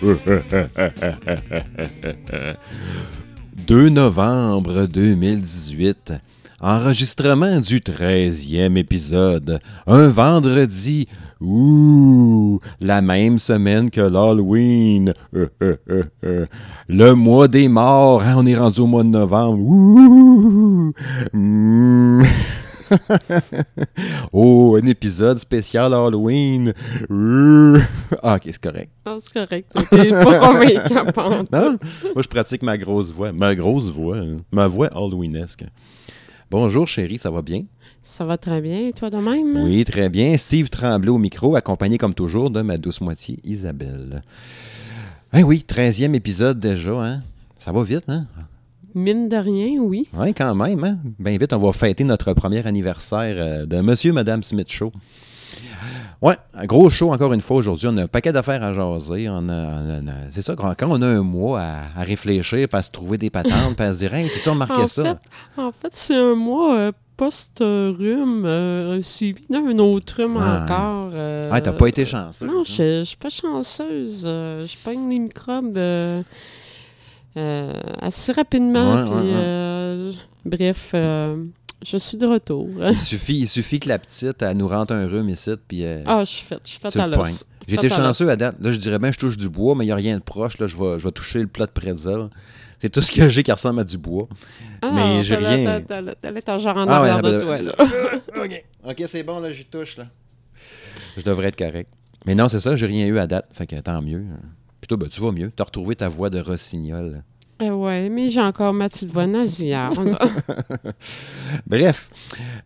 « 2 novembre 2018. Enregistrement du 13e épisode. Un vendredi. Ouh, la même semaine que l'Halloween. Le mois des morts. Hein, on est rendu au mois de novembre. Ouh. Hmm. oh, un épisode spécial Halloween. ah, ok, c'est correct. Ah, c'est correct. T'es pas Non? Moi, je pratique ma grosse voix. Ma grosse voix. Hein. Ma voix Halloweenesque. Bonjour, chérie, ça va bien? Ça va très bien. Et toi de même? Oui, très bien. Steve Tremblay au micro, accompagné comme toujours de ma douce moitié, Isabelle. Eh oui, 13e épisode déjà, hein? Ça va vite, hein? Mine de rien, oui. Oui, quand même. Hein? Bien vite, on va fêter notre premier anniversaire euh, de Monsieur Madame Smith Show. Ouais, gros show encore une fois aujourd'hui. On a un paquet d'affaires à jaser. On c'est ça, quand on a un mois à, réfléchir, à se trouver des patentes, puis à se dire, hey, tu remarqué ça? en fait, c'est un mois euh, post-rhume, euh, suivi d'un autre rhume encore. ah, t'as pas été chanceuse. Non, je ne suis pas chanceuse. je pogne les microbes. Euh, assez rapidement. Euh, bref, euh, je suis de retour. il, suffit, il suffit que la petite elle nous rentre un rhume ici. Puis, ah, je suis faite. Je suis faite à l'os. J'étais chanceux à date. Là, je dirais bien, je touche du bois, mais il n'y a rien de proche. Là, je, vais, je vais toucher le plat de pretzel. C'est tout ce que j'ai qui ressemble à du bois. Ah, mais j'ai rien. T'as genre en ah, arrière de toi, là. OK, OK c'est bon, là, j'y touche, là. Je devrais être correct. Mais non, c'est ça, j'ai rien eu à date. Fait que tant mieux. Plutôt, ben, tu vas mieux. Tu as retrouvé ta voix de rossignol. Eh oui, mais j'ai encore ma petite voix nasillarde. Bref.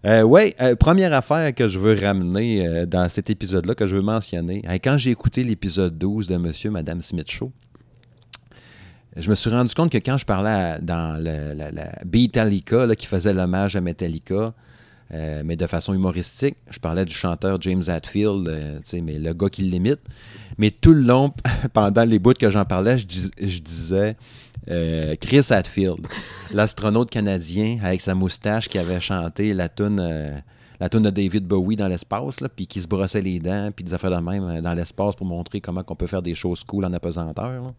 Euh, oui, euh, première affaire que je veux ramener euh, dans cet épisode-là, que je veux mentionner. quand j'ai écouté l'épisode 12 de Monsieur Madame Smith Show, je me suis rendu compte que quand je parlais dans la, la, Beatallica, qui faisait l'hommage à Metallica, mais de façon humoristique, je parlais du chanteur James Hetfield, mais le gars qui l'imite. Mais tout le long, pendant les bouts que j'en parlais, je, disais euh, Chris Hadfield, l'astronaute canadien avec sa moustache qui avait chanté la tune euh, la de David Bowie dans l'espace, puis qui se brossait les dents, puis des affaires de même euh, dans l'espace pour montrer comment on peut faire des choses cool en apesanteur.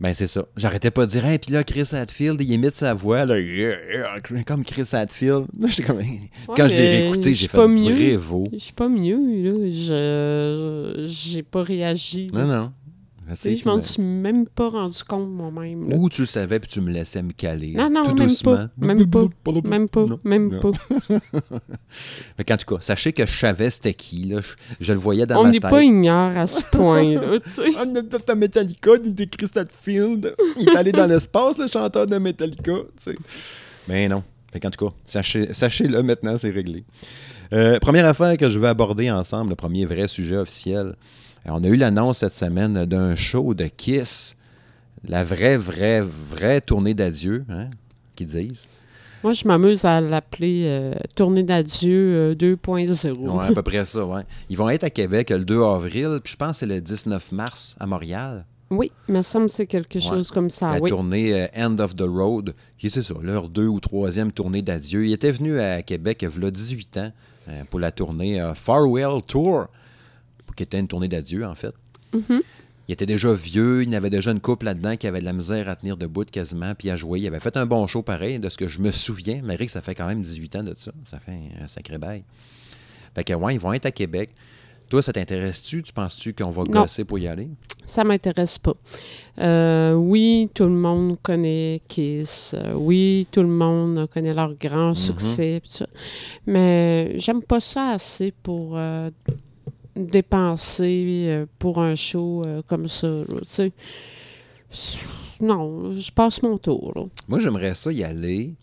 Ben, c'est ça. J'arrêtais pas de dire, hey, puis là, Chris Hadfield, il imite sa voix, là, comme Chris Hadfield. Comme... Quand je l'ai réécouté, j'ai fait bravo. Je suis pas mieux, là. Je j'ai pas réagi. Non, non. Je m'en suis même pas rendu compte moi-même. Ou tu le savais puis tu me laissais me caler. Non, non, même, pas, même pas. Même pas. Même pas. Mais en tout cas, sachez que je savais c'était qui. Là. Je, le voyais dans On ma tête. On n'est pas ignore à ce point-là. tu sais. On a Metallica, il était Crystal Field. Il est allé dans l'espace, le chanteur de Metallica. Tu sais. Mais non. Fait en tout cas, sachez, sachez-le maintenant, c'est réglé. Euh, première affaire que je veux aborder ensemble, le premier vrai sujet officiel. On a eu l'annonce cette semaine d'un show de Kiss, la vraie, vraie, vraie tournée d'adieu, hein, qu'ils disent. Moi, je m'amuse à l'appeler euh, Tournée d'adieu 2.0. Euh, oui, à peu près ça, oui. Ils vont être à Québec le 2 avril, puis je pense que c'est le 19 mars à Montréal. Oui, il me semble que c'est quelque chose comme ça. La oui. tournée euh, End of the Road, qui c'est ça, leur deux ou troisième tournée d'adieu. Ils étaient venus à Québec il y a 18 ans pour la tournée Farewell Tour qui était une tournée d'adieu, en fait. Mm-hmm. Il était déjà vieux, il y avait déjà une couple là-dedans qui avait de la misère à tenir debout quasiment, puis à jouer. Il avait fait un bon show pareil, de ce que je me souviens, malgré que ça fait quand même 18 ans de ça. Ça fait un sacré bail. Fait que, ouais, ils vont être à Québec. Toi, ça t'intéresse-tu? Tu penses-tu qu'on va gosser pour y aller? Ça m'intéresse pas. Euh, oui, tout le monde connaît Kiss. Euh, oui, tout le monde connaît leur grand mm-hmm. succès. Mais j'aime pas ça assez pour euh, dépenser euh, pour un show euh, comme ça. Tu sais, non, je passe mon tour. là. Moi, j'aimerais ça y aller.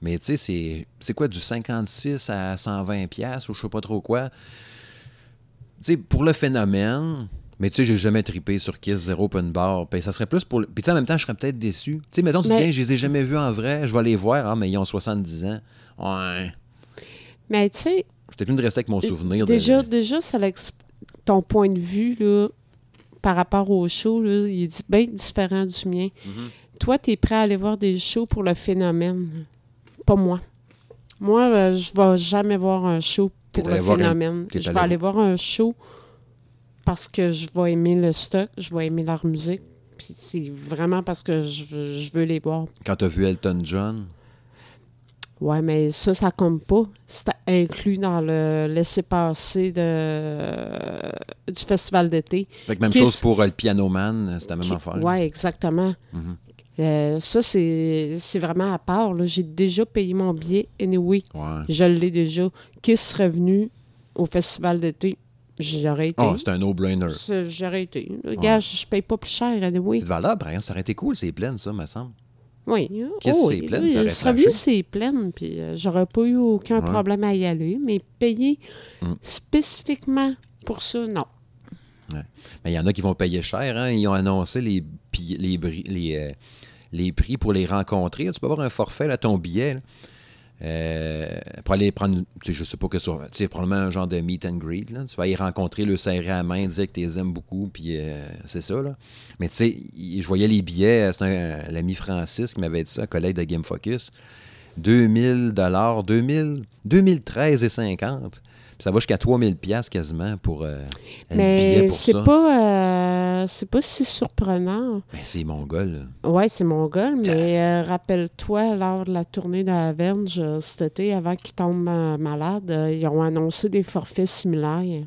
Mais tu sais, c'est- c'est quoi, du 56 à 120 pièces ou je sais pas trop quoi? Tu sais, pour le phénomène, mais tu sais, j'ai jamais tripé sur Kiss Zero Open Bar. Puis ça serait plus pour... Puis tu sais, en même temps, je serais peut-être déçu. Tu sais, mettons, tu Mais- dis, je les ai jamais vus en vrai, je vais les voir. Ah, mais ils ont 70 ans. Ouais. Mais tu sais, Je peut-être mieux de rester avec mon souvenir. de- déjà, déjà ça ton point de vue là, par rapport au show, là, il est bien différent du mien. Mhm. Toi, tu es prêt à aller voir des shows pour le phénomène? Pas moi. Moi, euh, je vais jamais voir un show pour le un- phénomène. Je vais aller voir un show parce que je vais aimer le stock, je vais aimer leur musique. Puis c'est vraiment parce que je, veux- je veux les voir. Quand t'as vu Elton John, Ouais, mais ça, ça compte pas. C'est inclus dans le laisser-passer de, du festival d'été. fait que même chose pour euh, le Piano Man, c'est la même Qui- affaire. Ouais, exactement. Mhm. Euh, ça, c'est vraiment à part. J'ai déjà payé mon billet. Anyway, Ouais. je l'ai déjà. Kiss serait venu au festival d'été? J'aurais été. Oh, c'est un no-brainer. J'aurais été. Regarde, je, je paye pas plus cher. Anyway. C'est par exemple. Ça aurait été cool, c'est plein, ça, me semble. Oui. Kiss, oh, c'est oui, plein, oui, ça il serait venu, c'est plein, puis euh, j'aurais pas eu aucun Ouais. problème à y aller, mais payer Mm. spécifiquement pour ça, non. Mais il y en a qui vont payer cher. Hein? Ils ont annoncé les, les, bri- les, euh, les prix pour les rencontrer. Tu peux avoir un forfait, là, ton billet, là, euh, pour aller prendre, tu sais, je sais pas que ça, tu sais, probablement un genre de meet and greet. Là. Tu vas y rencontrer, le serrer à main, dire que tu les aimes beaucoup, puis euh, c'est ça. Là. Mais tu sais, je voyais les billets, c'est l'ami Francis qui m'avait dit ça, collègue de Game Focus. 2000 dollars, 2000, 2013 et 50. Ça va jusqu'à 3000 pièces quasiment pour euh, Mais pour c'est ça. pas, euh, c'est pas si surprenant. Ben, c'est mongol. Ouais, c'est mongol, mais euh, rappelle-toi, lors de la tournée de Avenge euh, cet été, avant qu'ils tombent malades, ils ont annoncé des forfaits similaires,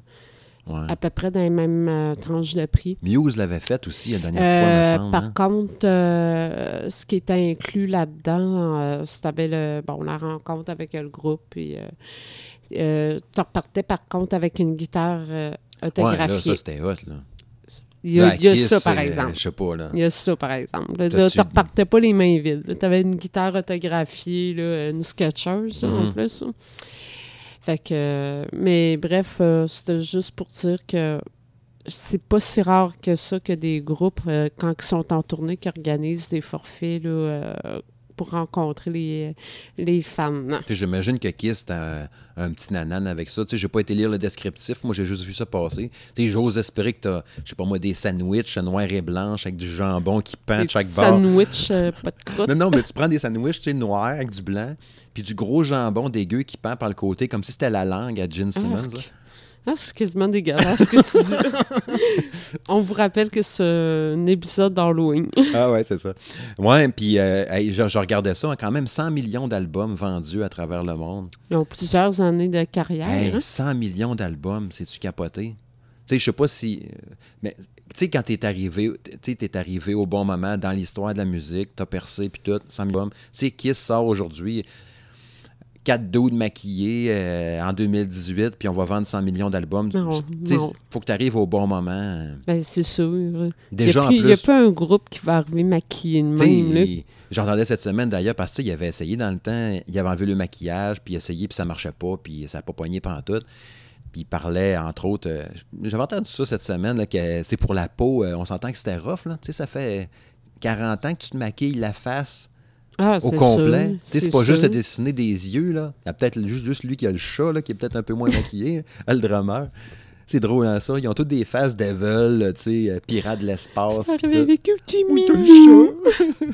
Ouais. à peu près dans les mêmes euh, tranches de prix. Muse l'avait fait aussi la dernière Euh, fois, me semble. par hein. contre, euh, ce qui était inclus là-dedans, c'était le, bon, la rencontre avec le groupe. Puis, euh, tu repartais par contre avec une guitare euh, Ouais, là, autographiée. ça, c'était hot. Là. il y a, Là, à il y a Kiss, ça, par euh, exemple. Je sais pas, là. Il y a ça, par exemple. Là, tu repartais pas les mains vides. Tu avais une guitare autographiée, là, une sketcheuse, là, en Mhm. plus. Fait que... mais bref, euh, c'était juste pour dire que c'est pas si rare que ça que des groupes, euh, quand ils sont en tournée, qui organisent des forfaits là, euh, pour rencontrer les, les sais, J'imagine que Kiss, un, un petit nanan avec ça. J'ai pas été lire le descriptif, moi j'ai juste vu ça passer. J'ose espérer que t'as, je sais pas moi, des sandwichs noirs et blanches avec du jambon qui pend chaque bord. sandwichs, euh, pas de croûte. Non, non, mais tu prends des sandwichs noirs avec du blanc, puis du gros jambon dégueu qui pend par le côté, comme si c'était la langue à Gene Simmons. là. Ah, c'est quasiment dégueulasse ce que tu dis. On vous rappelle que c'est un épisode d'Halloween. Ah ouais, c'est ça. Ouais, puis euh, hey, je, je regardais ça, quand même 100 millions d'albums vendus à travers le monde. Ils ont plusieurs années de carrière. Hey, hein. 100 millions d'albums, c'est-tu capoté? Tu sais, je sais pas si... euh, Mais tu sais, quand t'es arrivé, tu sais, t'es arrivé au bon moment dans l'histoire de la musique, t'as percé, puis tout, 100 millions d'albums. Tu sais, Kiss sort aujourd'hui, quatre dudes maquillés euh, en 2018, puis on va vendre 100 millions d'albums. Non. faut que tu arrives au bon moment. Ben, c'est sûr. Déjà, il n'y a, il pas un groupe qui va arriver maquillé de même. il- J'entendais cette semaine d'ailleurs parce qu'il avait essayé dans le temps, il avait enlevé le maquillage, puis essayé, puis ça marchait pas, puis ça n'a pas poigné pendant tout. Puis il parlait, entre autres, euh, j'avais entendu ça cette semaine, là, que c'est pour la peau, euh, on s'entend que c'était rough, là. Ça fait 40 ans que tu te maquilles la face Ah, au complet. c'est pas juste de dessiner des yeux, là. Il y a peut-être juste, juste lui qui a le chat, là, qui est peut-être un peu moins maquillé, le drummer. C'est drôle, hein, ça. Ils ont toutes des faces devil, tu sais, euh, pirates de l'espace. Ça le minou.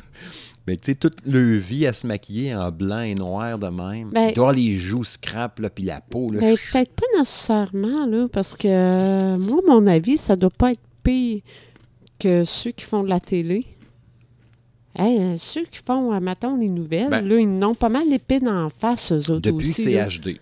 Mais tu sais, toute leur vie à se maquiller en blanc et noir de même. Ben- doit les joues scrap, là, puis la peau. Là. Ben, peut-être pas nécessairement, là, parce que euh, moi, mon avis, ça doit pas être pire que ceux qui font de la télé. Hey, euh, ceux qui font, euh, mettons, les nouvelles, Ben- là, ils n'ont pas mal l'épée en face, eux autres Depuis aussi. que c'est là. HD.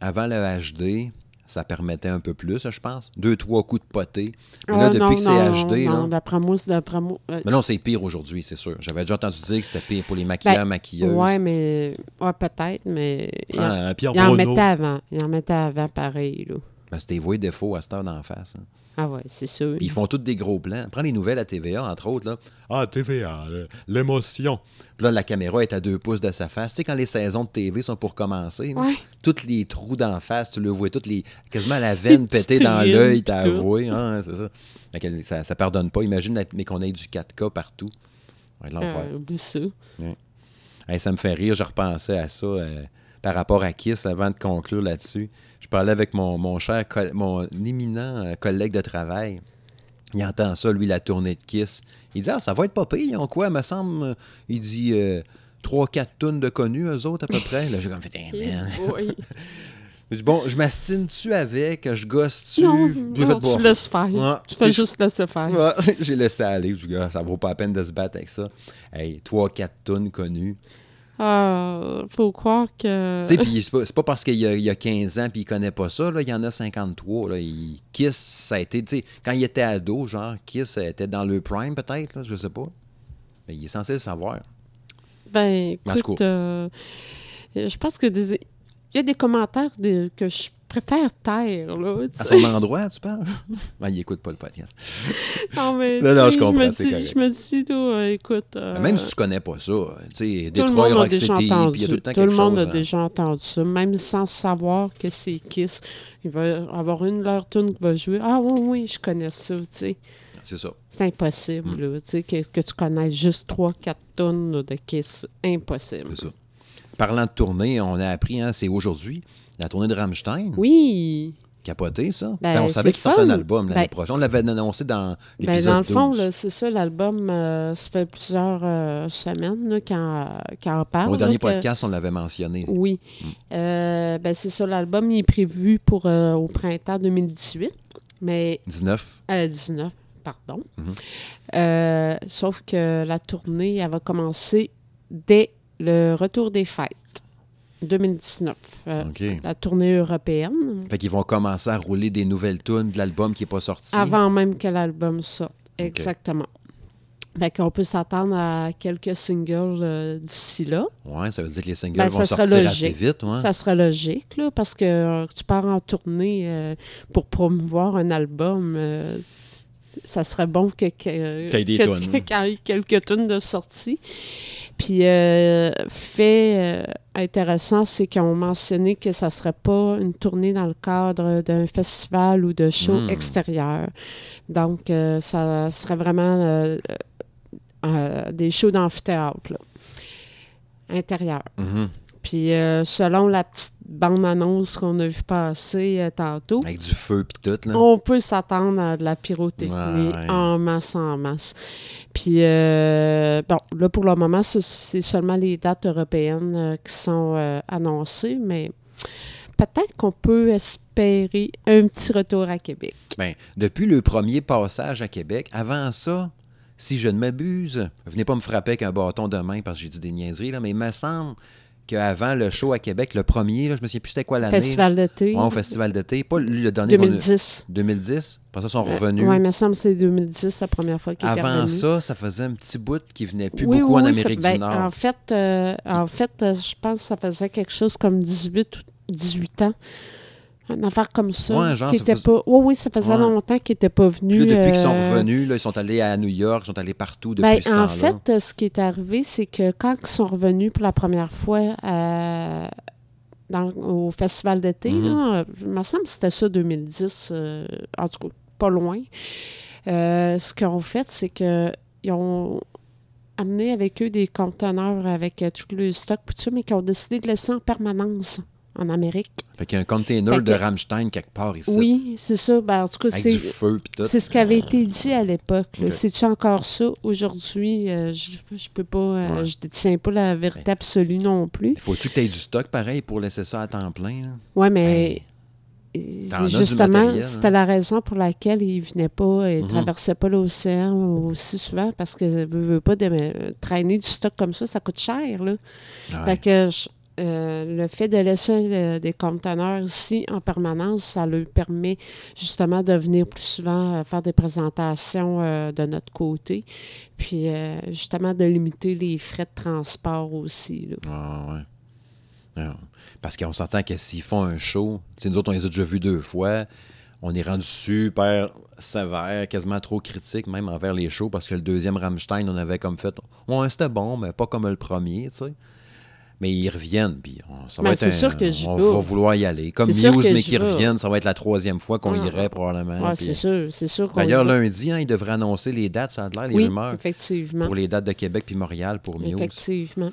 Avant le HD, ça permettait un peu plus, je pense. Deux, trois coups de poté. Mais là, Ah, depuis non, que c'est non, HD, non, d'après moi, c'est d'après moi. euh, Mais non, c'est pire aujourd'hui, c'est sûr. J'avais déjà entendu dire que c'était pire pour les maquilleurs, Ben, maquilleuses. ouais, mais. Ouais, peut-être, mais. Il en, Ah, il en Bruno. mettait avant. Il en mettait avant pareil, là. Ben, c'était voué défaut à cette heure d'en face. hein. Ah ouais, c'est sûr. Puis ils font tous des gros plans. Prends les nouvelles à TVA, entre autres. Là. Ah, TVA, l'émotion. Puis là, la caméra est à deux pouces de sa face. Tu sais, quand les saisons de TV sont pour commencer, Ouais. tous les trous d'en face, tu le vois, toutes les, quasiment la veine pétée dans l'œil, t'as avoué. Hein, c'est ça. Ça. Ça pardonne pas. Imagine, la- mais qu'on ait du 4K partout. L'enfer. Euh, oublie ça. Hey, ça me fait rire, je repensais à ça euh, par rapport à Kiss avant de conclure là-dessus. Je parlais avec mon, mon cher, mon éminent euh, collègue de travail. Il entend ça, lui, la tournée de Kiss. Il dit Ah, ça va être pas pire, ils ont quoi, me semble? Euh, Il dit euh, 3-4 tonnes de connus, eux autres, à peu près. Là, j'ai comme fait Eh, man. J'ai dit, Bon, je m'astine-tu avec, je gosse-tu? Non, Bon, tu laisses faire. Ouais, tu fais juste laisser faire. J'ai laissé aller. Je dis, Ah, ça vaut pas la peine de se battre avec ça. Hey, 3-4 tonnes connues. Ah, faut croire que... Tu sais, puis c'est pas, parce qu'il y, a- il y a 15 ans puis il connaît pas ça, là, il y en a 53. Là, il- Kiss, ça a été, tu sais, quand il était ado, genre, Kiss était dans le prime peut-être, je sais pas. Mais il est censé le savoir. Ben, écoute, euh, je pense que des... il y a des commentaires de- que je préfère taire, là. À son endroit, tu parles? Ben, il écoute pas le podcast. Non, mais Non, non, je comprends, c'est correct. je me dis, là, écoute... euh, Même si tu connais pas ça, tu sais, tout le Detroit monde Rock City, puis il y a tout le temps Tout le quelque monde chose. a hein. déjà entendu ça, même sans savoir que c'est Kiss. Il va avoir une de leurs tunes qui va jouer. Ah oui, oui, je connais ça, tu sais. C'est ça. C'est impossible, Hmm. là, tu sais, que, que tu connaisses juste 3-4 tonnes de Kiss. Impossible. C'est ça. Parlant de tournée, on a appris, hein, c'est aujourd'hui, la tournée de Rammstein? Oui. Capoté, ça? Ben, Ben, on savait qu'il sortait un album l'année Ben- prochaine. On l'avait annoncé dans l'épisode dans le fond, 12. là, c'est ça, l'album, euh, ça fait plusieurs euh, semaines là, qu'on qu'on en parle. Au dernier là, que- podcast, on l'avait mentionné. Oui. Euh, ben, c'est ça, l'album est prévu pour euh, au printemps 2018, mais 19. euh, 19, pardon. Mhm. Euh, sauf que la tournée, elle va commencer dès le retour des fêtes, 2019. Euh. La tournée européenne, Fait qu'ils vont commencer à rouler des nouvelles tunes de l'album qui n'est pas sorti. avant même que l'album sorte. Exactement. Fait qu'on peut s'attendre à quelques singles euh, d'ici là. Ouais, ça veut dire que les singles Ben, vont sortir logique. assez vite. Ouais. Ça serait logique, là, parce que euh, tu pars en tournée pour promouvoir un album. ça serait bon que, que, que- tonnes. qu'il y ait quelques tonnes de sortie. Puis, euh, fait euh, intéressant, c'est qu'ils ont mentionné que ça serait pas une tournée dans le cadre d'un festival ou de show Hmm. extérieur. Donc, euh, ça serait vraiment des shows d'amphithéâtre, intérieur. Mhm. Puis euh, selon la petite bande-annonce qu'on a vu passer euh, tantôt, Avec du feu puis tout. Là. on peut s'attendre à de la pyrotechnie Ouais, ouais. en masse, en masse. Puis, euh, bon, là, pour le moment, c'est- seulement les dates européennes qui sont annoncées, mais peut-être qu'on peut espérer un petit retour à Québec. Ben, depuis le premier passage à Québec, avant ça, si je ne m'abuse, venez pas me frapper avec un bâton de main parce que j'ai dit des niaiseries, là, mais il me semble qu'avant le show à Québec, le premier, là, je me souviens plus c'était quoi l'année. Festival d'été, Ouais, au festival d'été. Pas le dernier. qu'on a- 2010. 2010. Après ça, ils sont revenus. Oui, il me semble que c'est 2010 la première fois qu'il est Avant ça, ça faisait un petit bout qui venait plus Oui, beaucoup oui, en ça- Amérique ben, du Nord. En fait, euh, en fait euh, je pense que ça faisait quelque chose comme 18 ou 18 ans. Une affaire comme ça. Ouais, genre, qui ça était pas... Oui, oui, ça faisait Ouais. longtemps qu'ils n'étaient pas venus. Puis là, depuis qu'ils sont euh, revenus, là, ils sont allés à New York, ils sont allés partout depuis ben, ce en fait, euh, ce qui est arrivé, c'est que quand ils sont revenus pour la première fois euh, dans- au festival d'été, là, euh, il me semble que c'était ça 2010, euh, en tout cas, pas loin. Ce qu'ils ont fait, c'est qu'ils ont amené avec eux des conteneurs avec tout le stock, mais qu'ils ont décidé de laisser en permanence en Amérique. Fait qu'il y a un container de Rammstein quelque part ici. Oui, c'est ça. Ben, en tout cas, c'est c'est ce qui avait été dit à l'époque. C'est-tu encore ça? Aujourd'hui? Euh, je, je peux pas, euh, Ouais. je détiens pas la vérité absolue non plus. Faut-tu que tu aies du stock pareil pour laisser ça à temps plein? Ouais, mais Ben, justement, matériel, hein. c'était la raison pour laquelle ils venaient pas et Mhm. traversaient pas l'océan aussi souvent parce que veut, veut pas de, euh, traîner du stock comme ça, ça coûte cher. Là. Ah Fait que je- euh, le fait de laisser euh, des conteneurs ici en permanence, ça leur permet justement de venir plus souvent euh, faire des présentations de notre côté, puis justement de limiter les frais de transport aussi. Ah ouais. Ah, Parce qu'on s'entend que s'ils font un show, nous autres, on les a déjà vus deux fois. on est rendu super sévère, quasiment trop critique, même envers les shows, parce que le deuxième Rammstein, on avait comme fait, ouais, c'était bon, mais pas comme le premier, tu sais. Mais ils reviennent, puis on, ça va Ben, être c'est un- sûr que on va vouloir y aller. Comme Muse, mais j'y qui vais. reviennent, ça va être la troisième fois qu'on Ah. irait probablement. C'est sûr, c'est sûr qu'on D'ailleurs, va. lundi, hein, ils devraient annoncer les dates, ça a l'air, les Oui, rumeurs, effectivement. pour les dates de Québec puis Montréal pour Muse. Effectivement.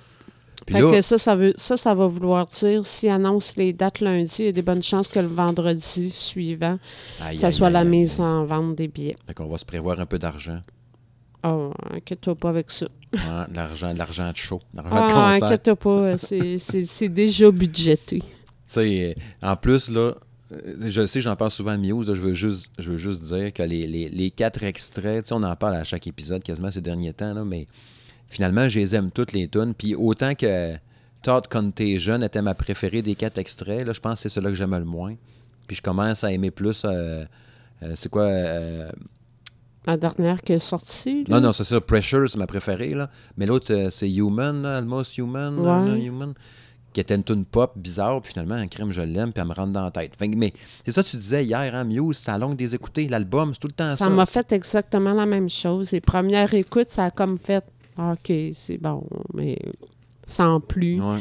Puis Fait là, que ça, ça, veut, ça, ça va vouloir dire, s'ils annoncent les dates lundi, il y a des bonnes chances que le vendredi suivant, aïe, ça aïe, soit aïe, la mise en vente des billets. Fait qu'on va se prévoir un peu d'argent. Oh, inquiète-toi pas avec ça. Ouais, de l'argent, de l'argent de show, de l'argent de Ah, inquiète-toi pas, c'est- c'est c'est déjà budgété. Tu sais, en plus, là, euh, je sais, j'en parle souvent à Muse, là, je veux juste, je veux juste dire que les, les- les quatre extraits, tu sais, on en parle à chaque épisode quasiment ces derniers temps, là, mais finalement, je les aime toutes les tunes. Puis autant que Todd Contagion était ma préférée des quatre extraits, là, je pense que c'est celui que j'aime le moins. Puis je commence à aimer plus, euh, euh, c'est quoi... euh, La dernière qui est sortie. là? non, non, c'est ça. Pressure, c'est ma préférée. Là. Mais l'autre, euh, c'est Human, là, Almost Human. là, Ouais. là, Human. Qui était une tune pop bizarre. Puis finalement, un crème, je l'aime. Puis elle me rentre dans la tête. Fait mais c'est ça que tu disais hier, hein, Muse, c'est à longue des écouter. L'album, c'est tout le temps ça. Ça m'a fait exactement la même chose. Les premières écoutes, ça a comme fait OK, c'est bon, mais sans plus. Ouais.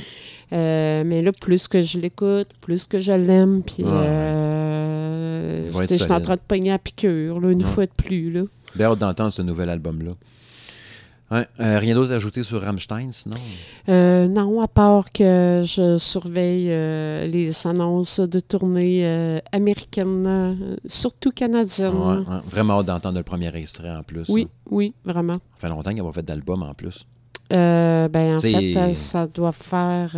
Euh, mais là, plus que je l'écoute, plus que je l'aime, puis ouais. euh, Être je suis en train de pogner à piqûre, là, une Ouais. fois de plus. Là. Bien hâte d'entendre ce nouvel album-là. Ouais, euh, rien d'autre à ajouter sur Rammstein, sinon? Euh, non, à part que je surveille euh, les annonces de tournée euh, américaines, euh, surtout canadiennes. Ouais, ouais. Vraiment hâte d'entendre le premier extrait en plus. Oui, oui, vraiment. Ça fait longtemps qu'il n'a pas fait d'album en plus. Euh, ben, en fait, euh, ça doit faire.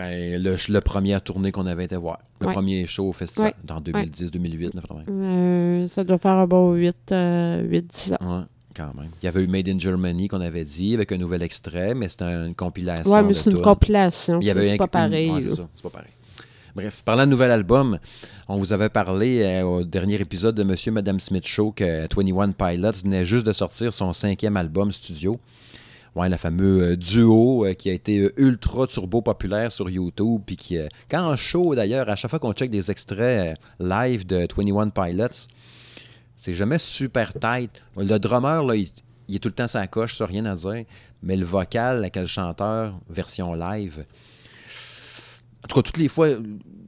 Euh, Ben, le, le premier tournée qu'on avait été voir. Le Ouais. premier show au festival, Ouais. dans 2010, 2008, 90. euh, ça doit faire un bon 8, 10 ans. Quand même. Il y avait eu Made in Germany qu'on avait dit avec un nouvel extrait, mais c'était une compilation. Ouais, mais c'est une compilation. Il y avait C'est un- pas pareil. ça, c'est pas pareil. Bref, parlant de nouvel album, on vous avait parlé euh, au dernier épisode de Monsieur et Madame Smith Show que 21 Pilots venait juste de sortir son cinquième album studio. Ouais, le fameux euh, duo euh, qui a été euh, ultra turbo populaire sur YouTube. Puis qui, quand en show, d'ailleurs, à chaque fois qu'on check des extraits live de 21 Pilots, c'est jamais super tight. Le drummer, là, il, est tout le temps sa coche, ça, rien à dire. Mais le vocal, avec le chanteur, version live. En tout cas, toutes les fois,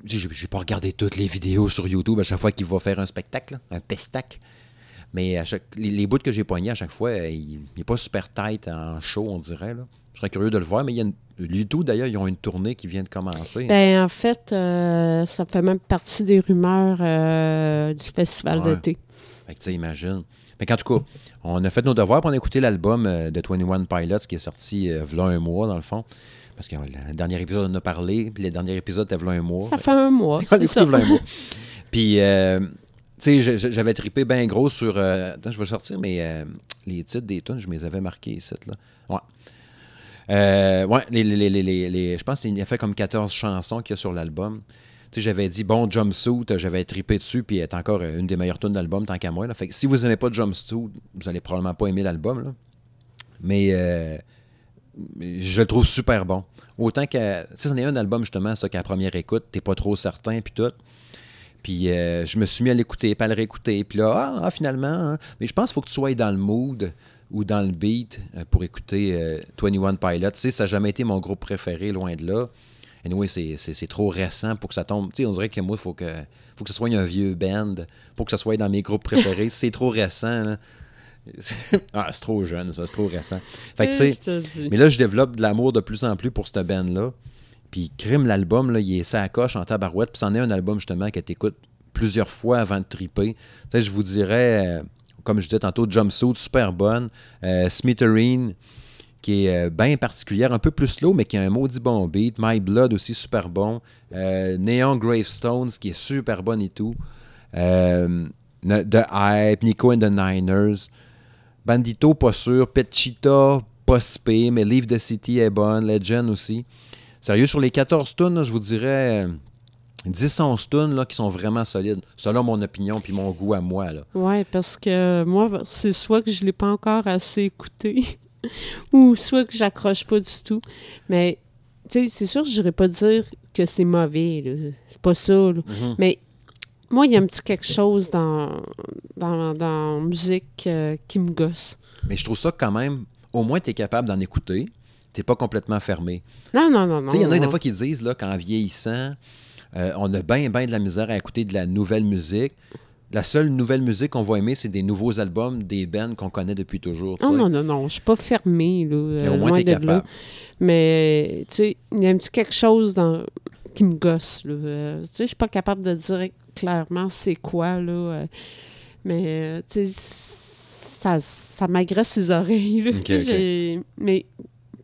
j'ai pas regardé toutes les vidéos sur YouTube à chaque fois qu'il va faire un spectacle, un pestac. Mais à chaque, les, les bouts que j'ai poignés à chaque fois, il n'est pas super tight en show, on dirait. Là. Je serais curieux de le voir, mais il y a une, d'ailleurs, ils ont une tournée qui vient de commencer. Ben, en fait, euh, ça fait même partie des rumeurs euh, du festival Ouais. d'été. Fait que, tu. Fait qu'en tout cas, on a fait nos devoirs pour on a écouté l'album euh, de 21 Pilots qui est sorti euh, v'là un mois, dans le fond. Parce que le dernier épisode, on en a parlé, puis le dernier épisode, était v'là un mois. Ça fait un mois, c'est ça. v'là un mois. Puis, euh, tu sais, j'avais trippé bien gros sur. euh, attends, je vais sortir, mais euh, les titres des tunes, je les avais marqués ici, là. Ouais. Euh, ouais, les, les- les- les- je pense qu'il a fait comme 14 chansons qu'il y a sur l'album. J'avais dit, bon, Jumpsuit, j'avais trippé dessus, puis est encore une des meilleures tunes de l'album, tant qu'à moi. Fait que si vous n'aimez pas Jumpsuit, vous allez probablement pas aimer l'album. Mais je le trouve super bon. Autant que, tu sais, c'en est un album, justement, ça, qu'à première écoute, t'es pas trop certain, puis tout. Puis euh, je me suis mis à l'écouter, puis à le réécouter. Puis là, ah, ah, finalement, hein. mais je pense qu'il faut que tu sois dans le mood ou dans le beat euh, pour écouter euh, 21 Pilots. Tu sais, ça n'a jamais été mon groupe préféré, loin de là. Et anyway, c'est, trop récent pour que ça tombe. Tu sais, on dirait que moi, il faut que, faut que ce soit un vieux band pour que ça soit dans mes groupes préférés. c'est trop récent. là. ah, c'est trop jeune, ça, c'est trop récent. Fait que, tu sais, mais là, je développe de l'amour de plus en plus pour cette band-là. Puis Crime, l'album, là, il est ça coche en tabarouette. Puis c'en est un album, justement, que t'écoutes plusieurs fois avant de triper. Tu je vous dirais, euh, comme je disais tantôt, Jumpsuit, super bonne. Euh, Smithereen, qui est euh, bien particulière, un peu plus slow, mais qui a un maudit bon beat. My Blood aussi, super bon. Euh, Neon Gravestones, qui est super bonne et tout. The Hype, Nico and the Niners. Bandito, pas sûr. Petchita, pas spé, mais Leave the City est bonne. Legend aussi. Sérieux, sur les 14 tunes, là, je vous dirais euh, 10-11 tunes là, qui sont vraiment solides. Selon mon opinion puis mon goût à moi. Ouais, parce que moi, c'est soit que je ne l'ai pas encore assez écouté, ou soit que j'accroche pas du tout. Mais, tu sais, c'est sûr que je n'irais pas dire que c'est mauvais. C'est pas ça, là. Mhm. Mais Moi, il y a un petit quelque chose dans, dans, dans la musique euh, qui me gosse. Mais je trouve ça quand même, au moins, tu es capable d'en écouter. Tu pas complètement fermé. Non, non, non, non. Tu sais, il y en a des fois qui disent, là, qu'en vieillissant, euh, on a bien, bien de la misère à écouter de la nouvelle musique. La seule nouvelle musique qu'on va aimer, c'est des nouveaux albums des bands qu'on connaît depuis toujours. Non, non, non, non, je suis pas fermée, là. Mais euh, au moins, loin tu es de là. capable. Mais, tu sais, il y a un petit quelque chose dans... qui me gosse, là. Euh, tu sais, je suis pas capable de dire clairement c'est quoi, là. mais, tu sais, ça, ça m'agresse les oreilles, là. Mais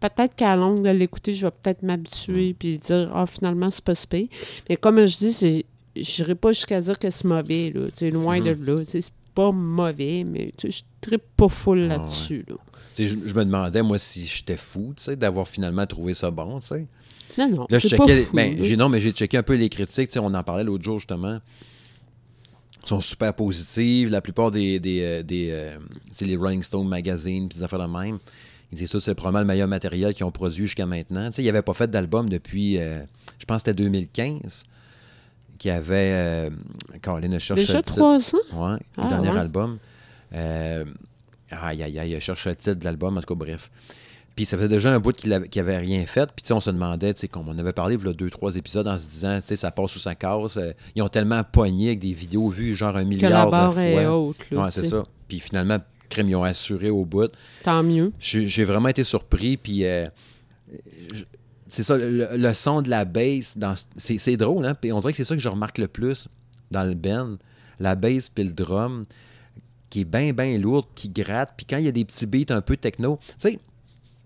peut-être qu'à longue de l'écouter, je vais peut-être Mm. m'habituer puis dire, ah, finalement, c'est pas si pire. Mais comme je dis, c'est... j'irai pas jusqu'à dire que c'est mauvais, là. Loin Mhm. de là. C'est pas mauvais, mais je trippe pas full Ah, là-dessus, là. Je, je me demandais, moi, si j'étais fou, d'avoir finalement trouvé ça bon, tu sais. Non, non. Là, je checkais. fou, ben, non, mais j'ai checké un peu les critiques. On en parlait l'autre jour, justement. Ils sont super positives. La plupart des. des, euh, des euh, tu sais, les Rolling Stone Magazine, puis des affaires de même. Ils disent tout, c'est probablement le meilleur matériel qu'ils ont produit jusqu'à maintenant. Tu sais, ils n'avaient pas fait d'album depuis, euh, je pense que c'était 2015, qui avait. Euh, Caroline cherche Déjà le titre. trois ans? Le Ah, dernier ouais. album. Euh, aïe, aïe, aïe, cherche le titre de l'album, en tout cas, bref. Puis ça faisait déjà un bout qu'il avait, qu'il avait rien fait. Puis on se demandait, tu sais, comme on avait parlé, il y a deux, trois épisodes en se disant, tu sais, ça passe sous sa casse. Euh, ils ont tellement pogné avec des vidéos vues, genre un milliard de fois. ouais, c'est ça. Puis finalement, crème, ils ont assuré au bout. Tant mieux. J'ai vraiment été surpris. Puis euh, c'est ça, le, le son de la bass, c'est drôle, hein? Puis on dirait que c'est ça que je remarque le plus dans le band. La bass puis le drum, qui est bien, bien lourde, qui gratte. Puis quand il y a des petits beats un peu techno, tu sais,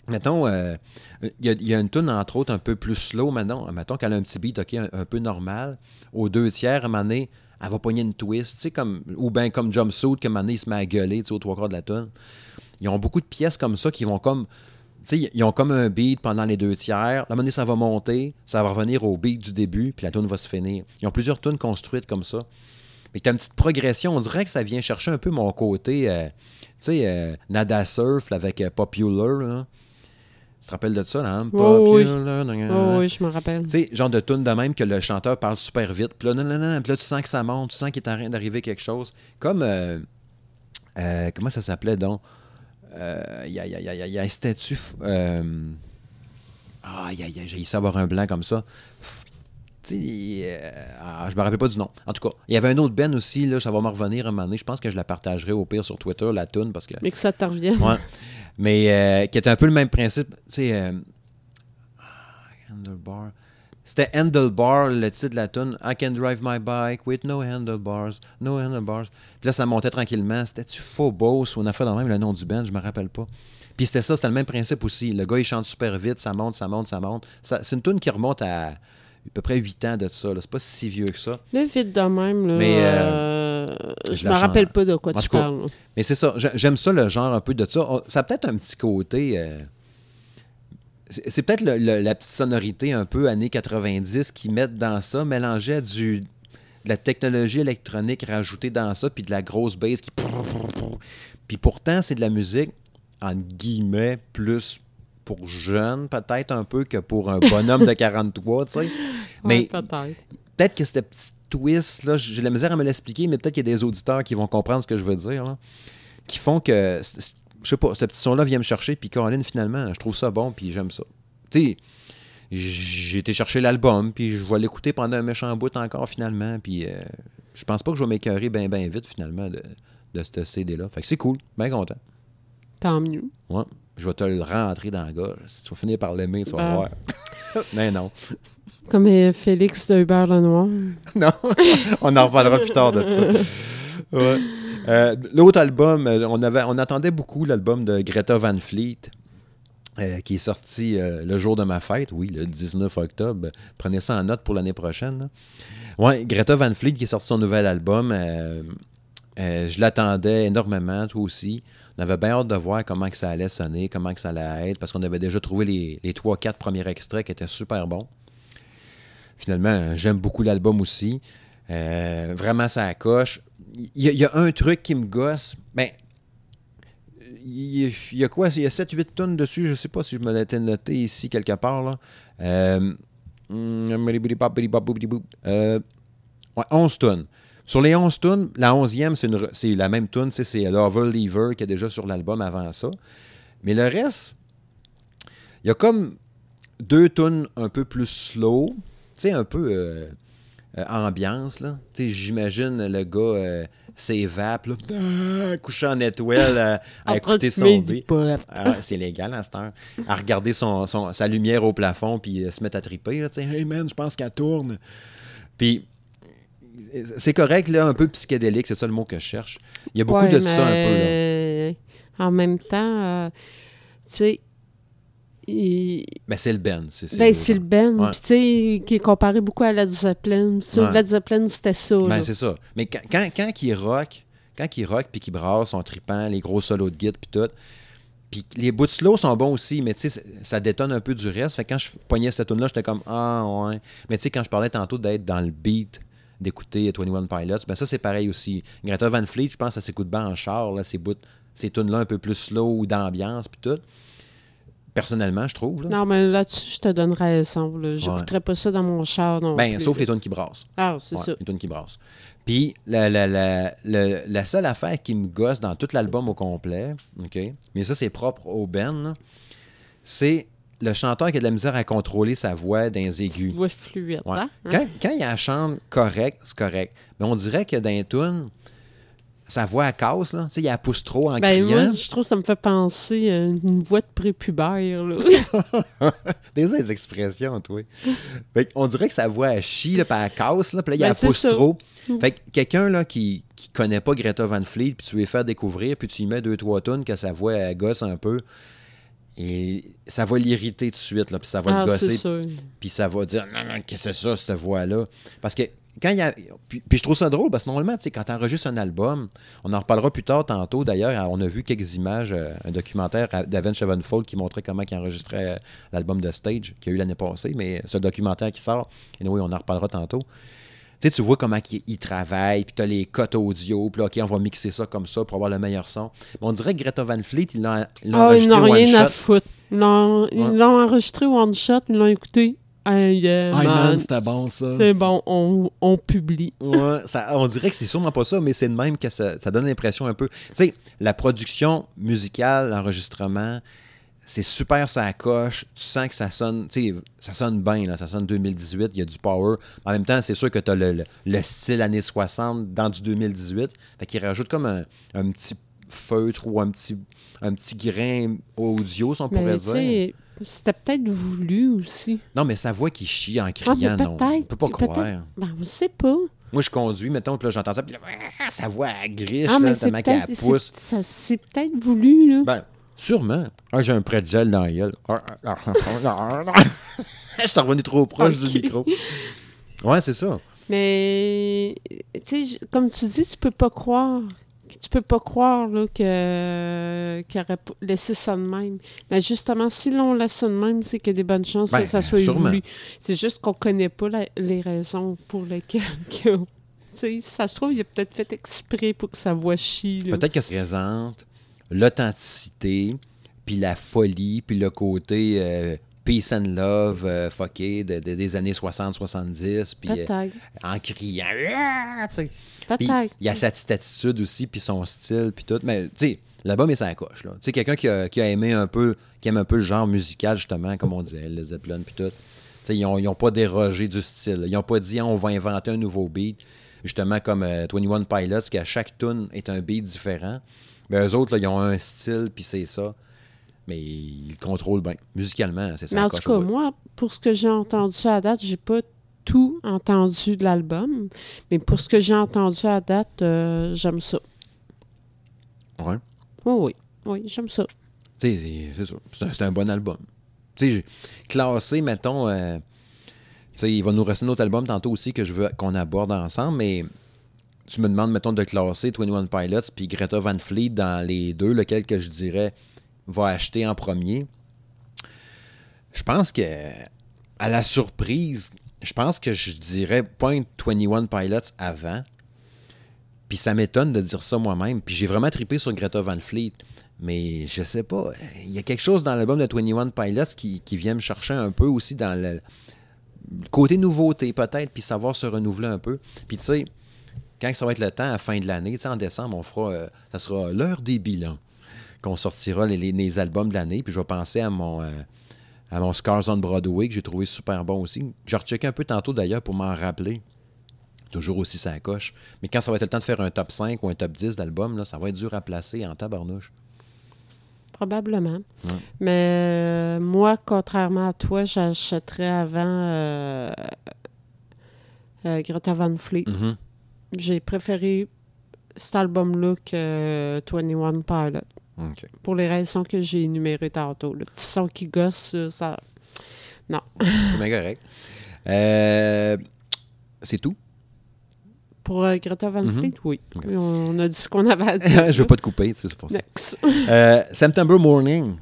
mettons, euh, il y, a- il y a une tune entre autres un peu plus slow, maintenant. Mettons qu'elle a un petit beat, OK, un, un peu normal. Aux deux tiers, à un moment donné, elle va pogner une twist, tu sais, comme, ou bien comme Jumpsuit, que il se met à gueuler, tu sais, aux trois quarts de la tune. Ils ont beaucoup de pièces comme ça qui vont comme. Tu sais, ils ont comme un beat pendant les deux tiers. Moment donné, ça va monter, ça va revenir au beat du début, puis la tune va se finir. Ils ont plusieurs tunes construites comme ça. Mais tu as une petite progression. On dirait que ça vient chercher un peu mon côté, euh, tu sais, euh, Nada Surf avec euh, Popular. Tu te rappelles de ça, là? hein? Oh, oui. Oh, oui, je me rappelle. Tu sais, genre de tune de même que le chanteur parle super vite. Puis là, non, non, non. Puis là, tu sens que ça monte. Tu sens qu'il est en train d'arriver quelque chose. Comme. euh, euh, comment ça s'appelait donc? Euh, Il y, a, y a- y a- y a un statut. Euh, ah, il y a- il y a- j'ai essayé d'avoir un blanc comme ça. F- sais, euh, ah, je me rappelle pas du nom. En tout cas, il y avait un autre Ben aussi, là, ça va me revenir un moment donné. Je pense que je la partagerai au pire sur Twitter, la tune, parce que. Mais que ça te revienne. Ouais. Mais euh, qui était un peu le même principe. Tu sais, euh, ah, Handlebar. C'était Handlebar, le titre de la tune. I can drive my bike with no handlebars. No handlebars. Puis là, ça montait tranquillement. C'était-tu Phobos ou on a fait dans même le nom du band, je me rappelle pas. Puis c'était ça, c'était le même principe aussi. Le gars, il chante super vite, ça monte, ça monte, ça monte. Ça- c'est une tune qui remonte à à peu près 8 ans de ça. C'est pas si vieux que ça. Là, vite de même, là, Mais, euh, euh, je me rappelle pas de quoi En tu cas, parles. Mais c'est ça, j'ai- j'aime ça, le genre un peu de ça. On- Ça a peut-être un petit côté. euh, c'est peut-être le- le- la petite sonorité un peu années 90 qu'ils mettent dans ça, mélangée à du, de la technologie électronique rajoutée dans ça, puis de la grosse bass qui. Puis pourtant, c'est de la musique, entre guillemets, plus pour jeunes, peut-être un peu, que pour un bonhomme de 43, tu sais. Mais Ouais, peut-être. peut-être que cette petite twist, là, j'ai la misère à me l'expliquer, mais peut-être qu'il y a des auditeurs qui vont comprendre ce que je veux dire, là, qui font que, je sais pas, ce petit son-là vient me chercher, puis Caroline, finalement, je trouve ça bon, puis j'aime ça. Tu sais, j'ai été chercher l'album, puis je vais l'écouter pendant un méchant bout encore, finalement, puis euh, je pense pas que je vais m'écœurer bien, bien vite, finalement, de, de ce CD-là. Fait que c'est cool, bien content. Tant mieux. Ouais. Je vais te le rentrer dans la gorge. Tu vas finir par l'aimer, tu vas Ben. voir. mais non. Comme euh, Félix de Hubert Lenoir. Non, on en reparlera plus tard de ça. Ouais. Euh, L'autre album, euh, on, avait, on attendait beaucoup l'album de Greta Van Fleet, euh, qui est sorti euh, le jour de ma fête, oui, le 19 octobre. Prenez ça en note pour l'année prochaine. Ouais, Greta Van Fleet qui est sorti son nouvel album. je l'attendais énormément, toi aussi. On avait bien hâte de voir comment ça allait sonner, comment ça allait être, parce qu'on avait déjà trouvé les, les 3-4 premiers extraits qui étaient super bons. Finalement, j'aime beaucoup l'album aussi. Euh, vraiment, ça coche. Il y, a- un truc qui me gosse. Ben, il y a- quoi? Il y a 7-8 tonnes dessus. Je ne sais pas si je me l'étais noté ici quelque part. Là. Euh, euh, ouais, 11 tonnes. Sur les 11 tunes, la 11e, c'est, une re- c'est la même tune, c'est Lover Lever qui est déjà sur l'album avant ça. Mais le reste, il y a comme deux tunes un peu plus slow, tu sais, un peu euh, euh, ambiance, là. Tu sais, j'imagine le gars euh, s'évape, là, ah, couché en étoile à, écouter son pot. Ah c'est légal à cette heure. À regarder son, son- sa lumière au plafond puis euh, se mettre à triper. Là, tu sais, hey man, je pense qu'elle tourne. Puis c'est correct, là, un peu psychédélique, c'est ça le mot que je cherche. Il y a beaucoup Ouais, de ça un peu. Là. mais En même temps, euh, tu sais, il- Mais c'est le Ben. C'est, ben, c'est le Ben, Ouais. puis tu sais, qui est comparé beaucoup à Led Zeppelin. Ça, Ouais. Led Zeppelin, c'était ça. Ben, c'est ça. Mais quand, quand, quand il rock, quand il rock puis qu'il brasse son tripant, les gros solos de guitare puis tout, puis les bouts de slow sont bons aussi, mais tu sais, ça- ça détonne un peu du reste. Fait que quand je pognais cette tune là j'étais comme Ah ouais. Mais tu sais, quand je parlais tantôt d'être dans le beat, d'écouter 21 Pilots, ben ça c'est pareil aussi. Greta Van Fleet, je pense que ça s'écoute bien en char, là, ces bouts, ces tunes là un peu plus slow ou d'ambiance puis tout. Personnellement, je trouve. Là. Non, mais là-dessus, je te donne raison. là. J'écouterais pas ça dans mon char non Ben, plus. sauf les tunes qui brassent. Ah, c'est Ouais, ça. les tunes qui brassent. Puis la, la, la, la, seule affaire qui me gosse dans tout l'album au complet, OK, mais ça c'est propre au Ben, c'est le chanteur qui a de la misère à contrôler sa voix dans les aigus. voix fluide. Ouais. hein? Quand, quand il la chante correct, c'est correct. Mais on dirait que dans les tunes, sa voix elle casse, là. Tu sais, il la pousse trop en Ben, criant. moi, je trouve que ça me fait penser à une voix de prépubère. Là. Des expressions, toi. Fait on dirait que sa voix elle chie, là, puis elle casse, là, puis là, il Ben, la pousse ça. trop. Fait que quelqu'un là, qui, qui connaît pas Greta Van Fleet, puis tu lui fais découvrir, puis tu lui mets deux, trois tonnes que sa voix elle gosse un peu, et ça va l'irriter tout de suite, là, puis ça va Ah, le c'est gosser, puis ça va dire non, non, qu'est-ce que c'est ça, cette voix-là? Parce que quand il y a. Puis, puis je trouve ça drôle, parce que normalement, tu sais, quand tu enregistres un album, on en reparlera plus tard tantôt. D'ailleurs, on a vu quelques images, euh, un documentaire d'Avenge Sevenfold qui montrait comment il enregistrait euh, l'album de Stage, qu'il y a eu l'année passée, mais ce documentaire qui sort, et oui, on en reparlera tantôt. Tu sais, tu vois comment il, il travaille, puis tu as les cotes audio, puis là, OK, on va mixer ça comme ça pour avoir le meilleur son. Mais on dirait que Greta Van Fleet, ils l'ont ils Ah, ils n'ont rien à foutre. Ils l'ont ils Ouais. enregistré one shot, ils l'ont écouté. Hey, Hey man, man. c'était bon ça. C'est bon, on, on publie. Ouais, ça- on dirait que c'est sûrement pas ça, mais c'est de même que ça, ça donne l'impression un peu. Tu sais, la production musicale, l'enregistrement, c'est super ça coche. Tu sens que ça sonne, tu sais, ça sonne bien, là, ça sonne 2018, il y a du power. En même temps, c'est sûr que tu as le, le- le style années 60 dans du 2018. Fait qu'il rajoute comme un, un petit feutre ou un petit, un petit grain audio, si on pourrait Mais dire. c'était peut-être voulu aussi. Non, mais sa voix qui chie en Ah, criant, mais non. peut-être. On peut pas croire. Ben, on sait pas. Moi, je conduis, mettons, puis là, j'entends ça, puis là, ah, sa voix, griche, Ah, là, tellement qu'elle pousse. c'est peut-être voulu, là. Ben, sûrement. Ah, j'ai un pretzel dans la gueule. Je suis revenu trop proche du micro. Ouais, c'est ça. Mais, tu sais, comme tu dis, tu peux pas croire. Tu peux pas croire là, que qu'il aurait laissé ça de même. Mais justement, si l'on laisse ça de même, c'est qu'il y a des bonnes chances Ben, que ça soit sûrement. voulu. C'est juste qu'on connaît pas la- les raisons pour lesquelles que, tu sais, si ça se trouve, il a peut-être fait exprès pour que sa voix chie. là. Peut-être que ça présente l'authenticité, puis la folie, puis le côté euh, peace and love euh, fucké de- de- des années 60-70, puis euh, en criant. Ah. Puis il y a sa petite attitude aussi, puis son style, puis tout. Mais, tu sais, l'album est sa coche. Tu sais, quelqu'un qui a, qui a aimé un peu, qui aime un peu le genre musical, justement, comme on disait, les Zeppelin, puis tout. Tu sais, ils n'ont pas dérogé du style. Ils n'ont pas dit, on va inventer un nouveau beat. Justement, comme euh, 21 Pilots, qu'à chaque tune est un beat différent. Mais eux autres, là, ils ont un style, puis c'est ça. Mais ils le contrôlent bien. Musicalement, c'est ça. Mais en tout cas, moi, pour ce que j'ai entendu à date, j'ai pas tout entendu de l'album. Mais pour ce que j'ai entendu à date, euh, j'aime ça. Ouais. Oui, oui. Oui, j'aime ça. Tu sais, c'est- ça. C'est un, bon album. Tu sais, classé, mettons, euh, tu sais, il va nous rester un autre album tantôt aussi que je veux qu'on aborde ensemble, mais tu me demandes, mettons, de classer 21 Pilots puis Greta Van Fleet dans les deux, lequel que je dirais va acheter en premier. Je pense que, à la surprise, je pense que je dirais Point 21 Pilots avant. Puis ça m'étonne de dire ça moi-même. Puis j'ai vraiment trippé sur Greta Van Fleet. Mais je sais pas. Il y a quelque chose dans l'album de 21 Pilots qui, qui vient me chercher un peu aussi dans le côté nouveauté, peut-être, puis savoir se renouveler un peu. Puis tu sais, quand ça va être le temps, à la fin de l'année, en décembre, on fera, euh, ça sera l'heure des bilans, qu'on sortira les, les- les albums de l'année. Puis je vais penser à mon, euh, à mon Scars on Broadway, que j'ai trouvé super bon aussi. J'ai rechecké un peu tantôt d'ailleurs pour m'en rappeler. Toujours aussi ça coche. Mais quand ça va être le temps de faire un top 5 ou un top 10 d'albums, ça va être dur à placer en tabarnouche. Probablement. Ouais. Mais euh, moi, contrairement à toi, j'achèterais avant Greta Van Fleet. Mhm. J'ai préféré cet album-là que euh, 21 Pilot. Pour les raisons que j'ai énumérées tantôt. Le petit son qui gosse, ça. C'est bien correct. Euh, c'est tout? Pour euh, Greta Van Mhm. Fleet, oui. On a dit ce qu'on avait à dire. je veux pas te couper, tu sais, c'est pour ça. Next. Euh, September Morning,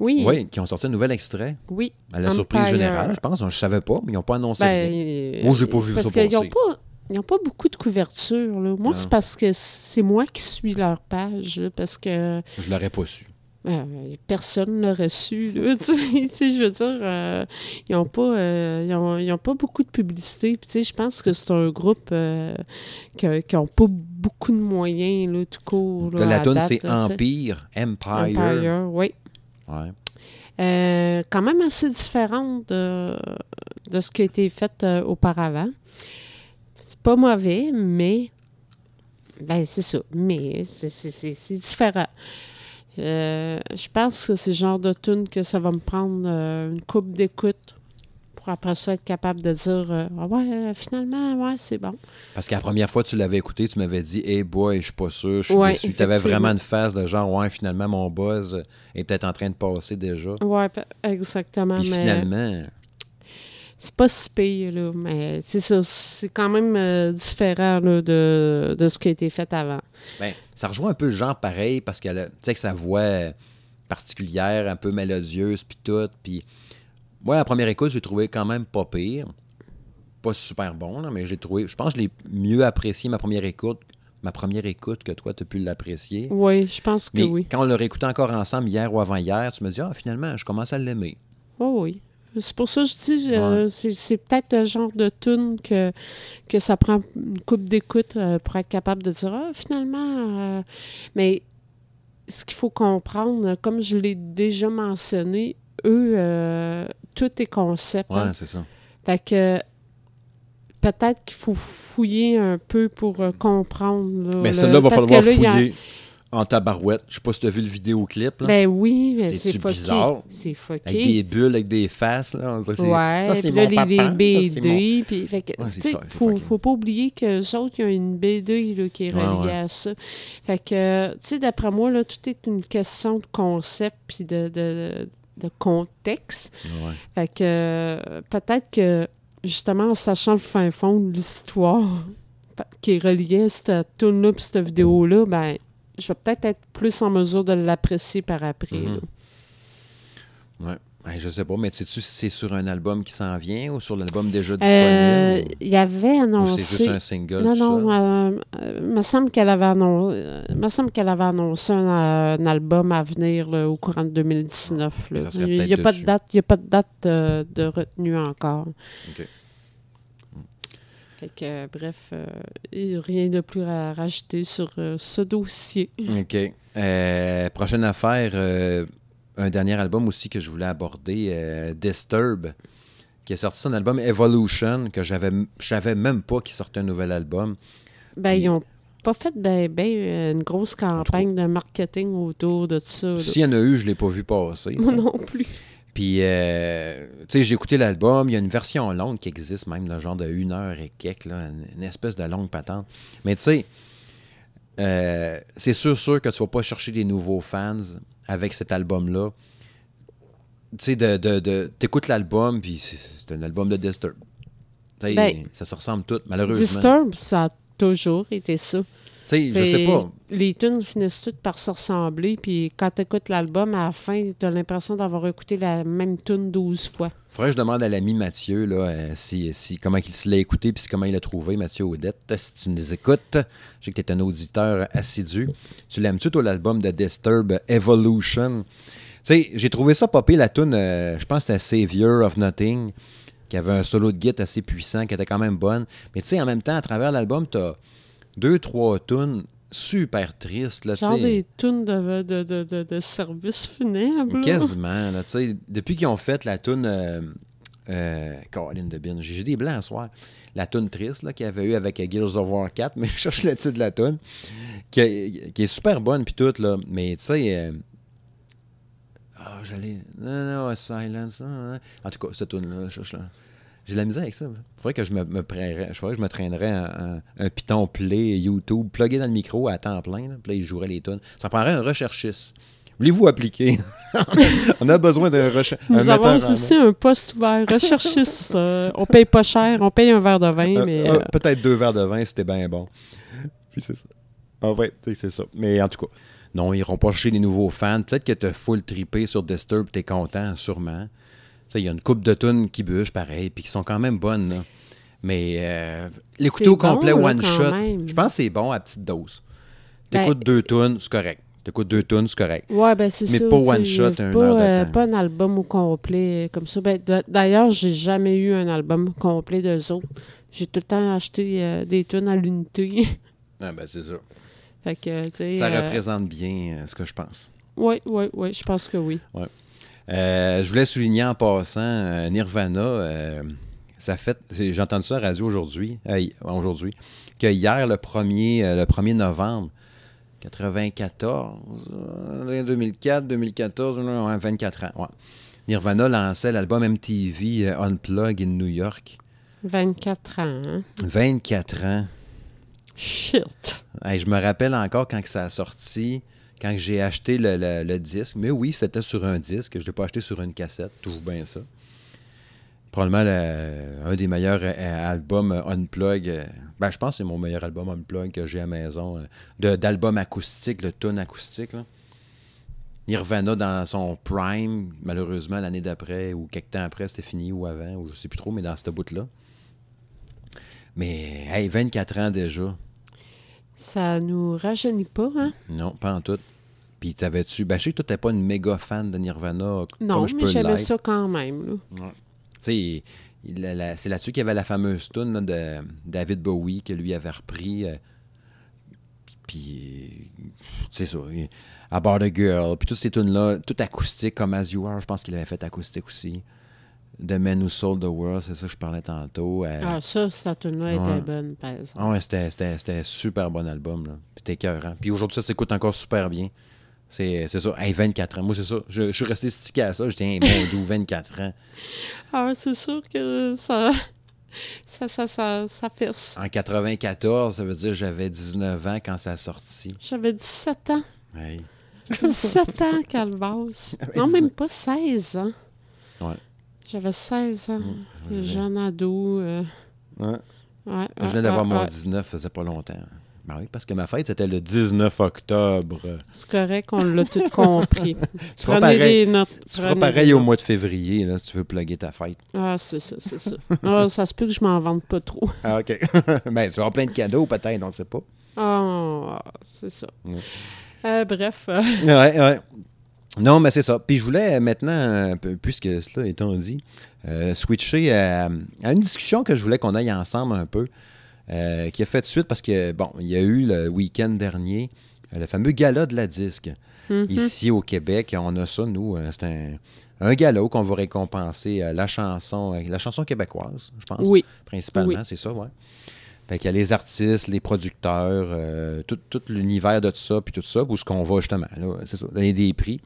Oui. oui, qui ont sorti un nouvel extrait. Oui. À la Empire. surprise générale, je pense. Je savais pas, mais ils n'ont pas annoncé Ben, Moi, j'ai pas c'est vu parce ça qu'ils ont passer. pas, ils n'ont pas beaucoup de couverture. Là. Moi, c'est parce que c'est moi qui suis leur page. là, parce que Je l'aurais pas su. euh, personne ne l'aurait su. Là, tu sais, je veux dire, euh, ils n'ont pas, euh, ils ont, ils ont pas beaucoup de publicité. Puis, tu sais, je pense que c'est un groupe qui n'ont pas beaucoup de moyens, là, tout court. Là, la date, c'est. Empire, Empire. Empire, oui. Ouais. Quand même assez différente de, de ce qui a été fait auparavant. C'est pas mauvais, mais. Ben, c'est ça. Mais c'est- différent. Euh, je pense que c'est le genre de tune que ça va me prendre euh, une coupe d'écoute pour après ça être capable de dire euh, Ah ouais, finalement, ouais, c'est bon. Parce que la première fois que tu l'avais écouté, tu m'avais dit Hey boy, je suis pas sûr, je suis Ouais, déçu. Tu avais vraiment une phase de genre Ouais, finalement, mon buzz est peut-être en train de passer déjà. Ouais, exactement. Puis mais finalement, c'est pas si pire, là, mais c'est ça. C'est quand même euh, différent là, de, de ce qui a été fait avant. ben, ça rejoint un peu le genre pareil parce qu'elle a, tu sais, que sa voix particulière, un peu mélodieuse, puis tout. Puis moi, la première écoute, j'ai trouvé quand même pas pire. Pas super bon, là, mais j'ai trouvé. Je pense que je l'ai mieux apprécié ma première écoute. Ma première écoute que toi, tu as pu l'apprécier. Oui, je pense que Mais oui. quand on l'a réécouté encore ensemble hier ou avant-hier, tu me dis, ah, finalement, je commence à l'aimer. Oh oui. C'est pour ça que je dis, euh, c'est- c'est peut-être le genre de tune que, que ça prend une coupe d'écoute euh, pour être capable de dire, ah, finalement. euh, mais ce qu'il faut comprendre, comme je l'ai déjà mentionné, eux, tout est concept. Ouais, hein. c'est ça. Fait que peut-être qu'il faut fouiller un peu pour comprendre. là, Mais le- celle-là, va falloir que là, il y a- fouiller en tabarouette. Je sais pas si tu as vu le vidéoclip, là. Ben oui, c'est bizarre? C'est fucké. avec des bulles, avec des faces, là. Ça, Ouais, ça, c'est là, mon papa. les BD, puis fait que, Ouais, ça, faut, faut pas oublier que les autres, il y a une BD là, qui est reliée ouais. à ça. Fait que, tu sais, d'après moi, là, tout est une question de concept puis de, de, de contexte. Ouais. Fait que, euh, peut-être que, justement, en sachant le fin fond de l'histoire qui est reliée à cette tune-là puis cette vidéo-là, ben, je vais peut-être être plus en mesure de l'apprécier par après. Mhm. là. Ouais. Ouais, je sais pas, mais sais-tu si c'est sur un album qui s'en vient ou sur l'album déjà Euh, disponible? Il y avait ou annoncé. c'est juste un single, Non, non, euh, euh, me semble qu'elle avait, annon- me semble qu'elle avait annoncé un, euh, un album à venir là, au courant de 2019. là. Mais ça serait Il n'y a, pas de date, a pas de date euh, de retenue encore. OK. Fait que, bref, euh, rien de plus à rajouter sur euh, ce dossier. OK. Euh, prochaine affaire, un dernier album aussi que je voulais aborder, Disturb, qui a sorti son album Evolution, que j'avais, je savais même pas qu'il sortait un nouvel album. Ben, Puis- ils n'ont pas fait ben, ben, une grosse campagne de marketing autour de ça. S'il y en a eu, je l'ai pas vu passer. Moi non plus. Puis, euh, tu sais, j'ai écouté l'album. Il y a une version longue qui existe, même, dans le genre de une heure et quelques, là, une, espèce de longue patente. Mais tu sais, euh, c'est sûr, sûr que tu vas pas chercher des nouveaux fans avec cet album-là. Tu sais, de, de, de- t'écoutes l'album, puis c'est, un album de Disturb. Ben, ça se ressemble tout, malheureusement. Disturb, ça a toujours été ça. Tu sais, je sais C'est- pas. Les tunes finissent toutes par se ressembler, puis quand tu écoutes l'album, à la fin, tu as l'impression d'avoir écouté la même tune 12 fois. Faudrait que je demande à l'ami Mathieu là, euh, si, si, comment il se l'a écouté puis comment il l'a trouvé, Mathieu Audette. Si tu nous écoutes, je sais que tu es un auditeur assidu. Tu l'aimes-tu, toi, l'album de Disturb Evolution? Tu sais, j'ai trouvé ça popé, la tune, euh, je pense que c'était Savior of Nothing, qui avait un solo de guitare assez puissant, qui était quand même bonne. Mais tu sais, en même temps, à travers l'album, tu as, deux, trois tunes super tristes. Là, Genre des tunes de, de, de, de, de service funèbre. Quasiment. Là, tu sais, depuis qu'ils ont fait la tune euh, euh, Caroline de Bin, j'ai des blancs ce soir. La tune triste là, qu'il y avait eu avec Gears of War 4, mais je cherche le titre de la tune, qui, qui est super bonne puis tout, là. Mais tu sais. euh, ah, j'allais. Non, non, Silence. non, non. En tout cas, cette tune-là, je cherche là. J'ai de la misère avec ça. Il faudrait que je me, je que je me traînerais un, un, un Python Play YouTube, plugué dans le micro à temps plein. Là, puis là, il jouerait les tunes. Ça prendrait un recherchiste. Voulez-vous appliquer? on a besoin d'un recherchiste. Nous avons ici un poste ouvert, recherchiste. euh, on paye pas cher, on paye un verre de vin, mais... euh, Peut-être deux verres de vin, c'était bien bon. Puis c'est ça. En vrai, tu sais, c'est ça. Mais en tout cas, non, ils iront pas chercher des nouveaux fans. Peut-être que t'as full trippé sur Disturb, t'es content, sûrement. Il y a une coupe de tunes qui bûchent, pareil, puis qui sont quand même bonnes, là. Mais euh, l'écouter au complet là, one shot, même. je pense que c'est bon à petite dose. Ben- T'écoutes deux tunes, c'est correct. T'écoutes deux tunes, c'est correct. Ouais, ben c'est Mais pas one shot, pas, heure de euh, temps. pas un album au complet euh, comme ça. Ben, D'ailleurs, j'ai jamais eu un album complet d'eux autres. J'ai tout le temps acheté euh, des tunes à l'unité. Ah, ben, c'est ça. fait que. Ça euh, représente bien ce que je pense. Oui, oui, oui, je pense que oui. Euh, je voulais souligner en passant, euh, Nirvana, euh, ça fait, j'ai entendu ça à la radio aujourd'hui, euh, aujourd'hui, que hier, le 1er, euh, le 1er novembre 94, euh, 2004, 2014, euh, ouais, 24 ans, ouais. Nirvana lançait l'album MTV Unplugged in New York. 24 ans, hein? 24 ans. Shit! Hey, je me rappelle encore quand ça a sorti, quand j'ai acheté le, disque. Mais oui, c'était sur un disque. Je ne l'ai pas acheté sur une cassette. Toujours bien ça. Probablement le- un des meilleurs euh, albums unplug. euh, ben, je pense que c'est mon meilleur album unplug que j'ai à la maison. euh, D'album acoustique, le tune acoustique. là. Nirvana dans son prime, malheureusement, l'année d'après, ou quelques temps après, c'était fini, ou avant, ou je sais plus trop, mais dans cette bout-là. Mais, hey, 24 ans déjà. Ça nous rajeunit pas, hein? Non, pas en tout. Puis t'avais-tu. Ben, je sais que toi, t'es pas une méga fan de Nirvana. Non, comme je mais j'aimais ça quand même. là. Tu sais, c'est là-dessus qu'il y avait la fameuse tune de David Bowie que lui avait repris. euh, puis, c'est ça. About a Girl. Puis toutes ces tunes-là, tout acoustique comme As You Are, je pense qu'il avait fait acoustique aussi. The Man Who Sold the World, c'est ça que je parlais tantôt. euh, Ah, ça, cette tune-là Ouais. était bonne, par exemple. ah ouais, c'était, c'était, c'était un super bon album. Là. Puis c'était écœurant. Puis aujourd'hui, ça s'écoute encore super bien. C'est, c'est ça. Hey, 24 ans. Moi, c'est ça. Je, je suis resté stické à ça. J'étais un bon doux 24 ans. Ah, c'est sûr que ça. Ça, ça, ça, ça fesse. En 94, ça veut dire que j'avais 19 ans quand ça a sorti. J'avais 17 ans. Hey. 17 ans, Calvas. Non, même pas 16 ans. J'avais 16 ans. ouais. Jeune ado. euh, Ouais. ouais, Je venais d'avoir mon ouais. 19, ça faisait pas longtemps. Ben oui, parce que ma fête, c'était le 19 octobre. C'est correct, on l'a tout compris. Tu feras pareil, notes. tu feras pareil au mois de février, là, si tu veux plugger ta fête. Ah, c'est ça, c'est ça. Ah, ça se peut que je m'en vende pas trop. Ah, OK. ben, tu vas avoir plein de cadeaux, peut-être, on ne sait pas. Ah, c'est ça. Euh, bref, euh, Ouais, ouais. Non, mais c'est ça. Puis je voulais euh, maintenant, puisque cela étant dit, euh, switcher à, à une discussion que je voulais qu'on aille ensemble un peu, euh, qui a fait de suite parce que, bon, il y a eu le week-end dernier euh, le fameux gala de la disque. mhm. Ici au Québec, on a ça, nous. euh, c'est un, un gala qu'on va récompenser euh, la chanson, euh, la chanson québécoise, je pense. oui. Principalement, Oui. c'est ça, ouais. Fait qu'il y a les artistes, les producteurs, euh, tout, l'univers de tout ça, puis tout ça, où ce qu'on va justement, c'est ça, donner des prix,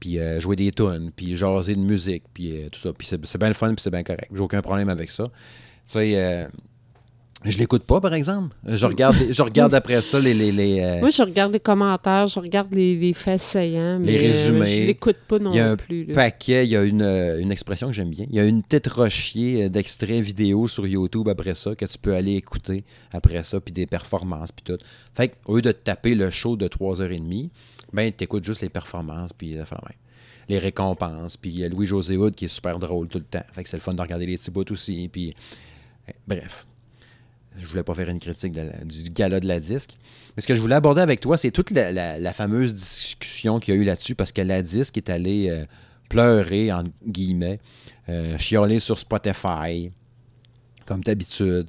puis euh, jouer des tunes, puis jaser de musique, puis euh, tout ça. Puis c'est, bien le fun, puis c'est bien correct. J'ai aucun problème avec ça. Tu sais, je l'écoute pas, par exemple. Je regarde, je regarde après ça les... les, les, euh, Moi, je regarde les commentaires, je regarde les, les faits saillants, mais Les résumés. euh, je l'écoute pas non Il y a un plus. paquet, il y a une, euh, une expression que j'aime bien. Il y a une tête rochier d'extraits vidéo sur YouTube après ça que tu peux aller écouter après ça, puis des performances, puis tout. Fait que, au lieu de te taper le show de 3h30, ben, tu écoutes juste les performances, puis la fin même. les récompenses, puis il y a Louis-José Hood qui est super drôle tout le temps. Fait que c'est le fun de regarder les petits bouts aussi, puis... Bref. Je voulais pas faire une critique du gala de la disque. Mais ce que je voulais aborder avec toi, c'est toute la, fameuse discussion qu'il y a eu là-dessus, parce que la disque est allée euh, pleurer, en guillemets, euh, chialer sur Spotify, comme d'habitude,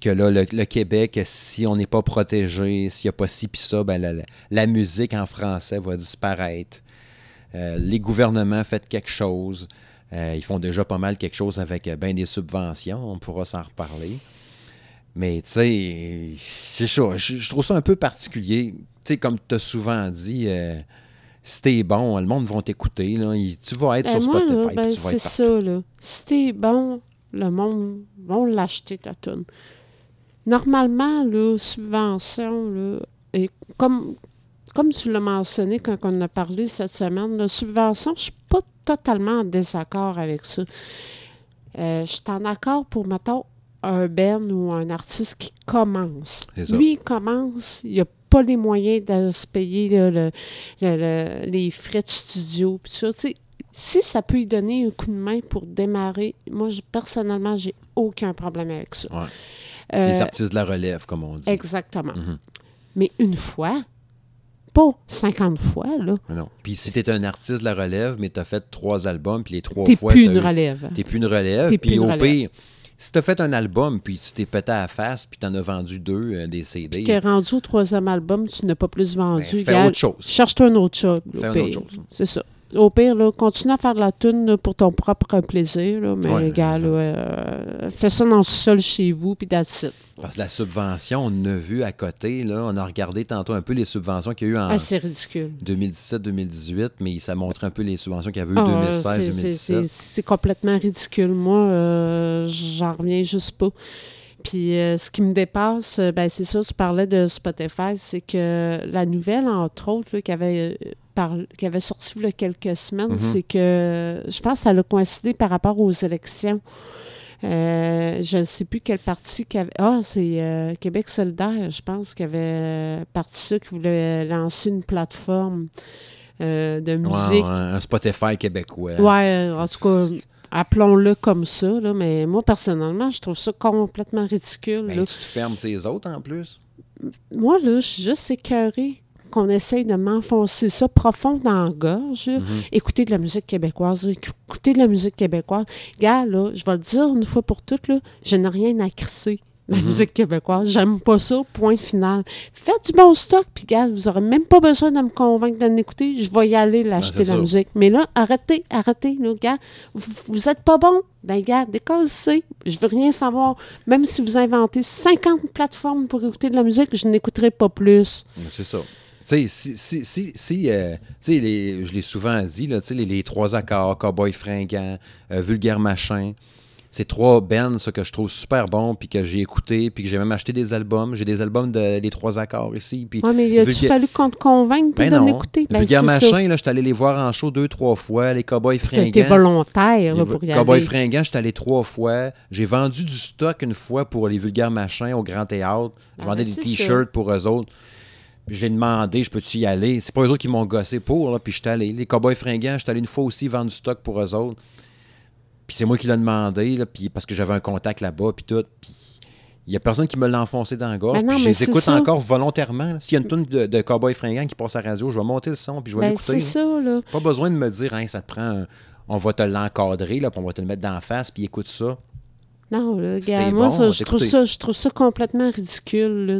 que là, le, Québec, si on n'est pas protégé, s'il n'y a pas ci puis ça, ben la, musique en français va disparaître. Euh, les gouvernements font quelque chose. Euh, ils font déjà pas mal quelque chose avec ben des subventions. On pourra s'en reparler. Mais tu sais, c'est ça. Je, je trouve ça un peu particulier. Tu sais, comme tu as souvent dit, euh, si t'es bon, le monde va t'écouter. Tu vas être Ben, sur moi, Spotify. ben, tu vas c'est ça, là. Si t'es bon, le monde va l'acheter, ta tune. Normalement, là, subvention, là, et comme, comme tu l'as mentionné quand on a parlé cette semaine, la subvention, je suis pas totalement en désaccord avec ça. Euh, je suis en accord pour, mettons, un Ben ou un artiste qui commence. Lui, il commence, il n'a pas les moyens de se payer là, le- le- le- les frais de studio. Ça, si ça peut lui donner un coup de main pour démarrer, moi, je- personnellement, j'ai aucun problème avec ça. Ouais. Euh, Les artistes de la relève, comme on dit. exactement. Mhm. Mais une fois, pas 50 fois, là, Non. Puis si t'es un artiste de la relève, mais t'as fait trois albums, puis les trois t'es fois. plus t'as une eu- relève. T'es plus une relève. T'es Puis plus au relève. pire, si t'as fait un album, puis tu t'es pété à la face, puis t'en as vendu deux, euh, des CD, T'es rendu au troisième album, tu n'as pas plus vendu. ben, fais Gars, autre chose. Cherche-toi un autre job. Fais au une autre chose. C'est ça. Au pire, là, continue à faire de la tune pour ton propre plaisir. Là, mais, Ouais, gars, là, euh, fais ça dans le sol chez vous, puis that's it. Parce que la subvention, on a vu à côté, là, on a regardé tantôt un peu les subventions qu'il y a eu en Ah, c'est ridicule. 2017-2018, mais ça montre un peu les subventions qu'il y avait eu Ah, c'est- 2016-2017. c'est- complètement ridicule. Moi, euh, j'en reviens juste pas. Puis euh, ce qui me dépasse, ben, c'est ça, tu parlais de Spotify, c'est que la nouvelle, entre autres, là, qui, avait, qui avait sorti il y a quelques semaines, Mhm. c'est que je pense que ça a coïncidé par rapport aux élections. Euh, je ne sais plus quel parti qui avait. Ah, c'est euh, Québec solidaire, je pense, qui avait euh, parti ça, qui voulait lancer une plateforme euh, de Ouais, musique. ouais, un Spotify québécois. Ouais, en tout cas, appelons-le comme ça, là, mais moi, personnellement, je trouve ça complètement ridicule. Ben, là. tu te fermes ces autres en plus. Moi, là, je suis juste écœurée qu'on essaye de m'enfoncer ça profond dans la gorge. Mhm. Écouter de la musique québécoise, écouter de la musique québécoise. Gars, là, je vais le dire une fois pour toutes, là, je n'ai rien à crisser. La Mhm. musique québécoise, j'aime pas ça, point final. Faites du bon stock, puis gars, vous aurez même pas besoin de me convaincre de l'écouter, je vais y aller l'acheter Ben, c'est la ça. musique. Mais là, arrêtez, arrêtez, là, gars, vous, vous êtes pas bon, ben gars, décollez, je veux rien savoir. Même si vous inventez 50 plateformes pour écouter de la musique, je n'écouterai pas plus. Ben, C'est ça. Sais, si, si, si, si, euh, tu sais, les- je l'ai souvent dit, là, tu sais, les, les trois accords, Cowboy fringant, euh, Vulgaire Machin, c'est trois bands ça, que je trouve super bons, puis que j'ai écouté, puis que j'ai même acheté des albums. J'ai des albums de les trois accords ici. Puis, Ouais, mais il Vulgaire- fallu qu'on te convainque pour ben l'écouter? Ben, Vulgaire. Machin, là, je suis allé les voir en show deux, trois fois. Les Cowboys fringants. volontaire là, pour y Cowboys aller. fringants, je suis allé trois fois. J'ai vendu du stock une fois pour les vulgaires machins au Grand Théâtre. Je Ah, vendais ben, des t-shirts pour eux autres. Je l'ai demandé, je peux-tu y aller? C'est pas eux autres qui m'ont gossé pour, là, puis je suis allé. Les Cowboys fringants, je suis allé une fois aussi vendre du stock pour eux autres. Puis c'est moi qui l'ai demandé, là, puis parce que j'avais un contact là-bas, puis tout. Puis il y a personne qui me l'a enfoncé dans la gorge. Ben non, puis je les écoute ça. encore volontairement. S'il y a une tonne de, de Cowboys fringants qui passe à la radio, je vais monter le son, puis je vais Ben, l'écouter. c'est ça, là. Pas besoin de me dire, Hein, ça te prend, un- on va te l'encadrer, là, puis on va te le mettre d'en face, puis écoute ça. Non, là, gars, moi, bon, ça, on je, trouve ça, je trouve ça complètement ridicule. là.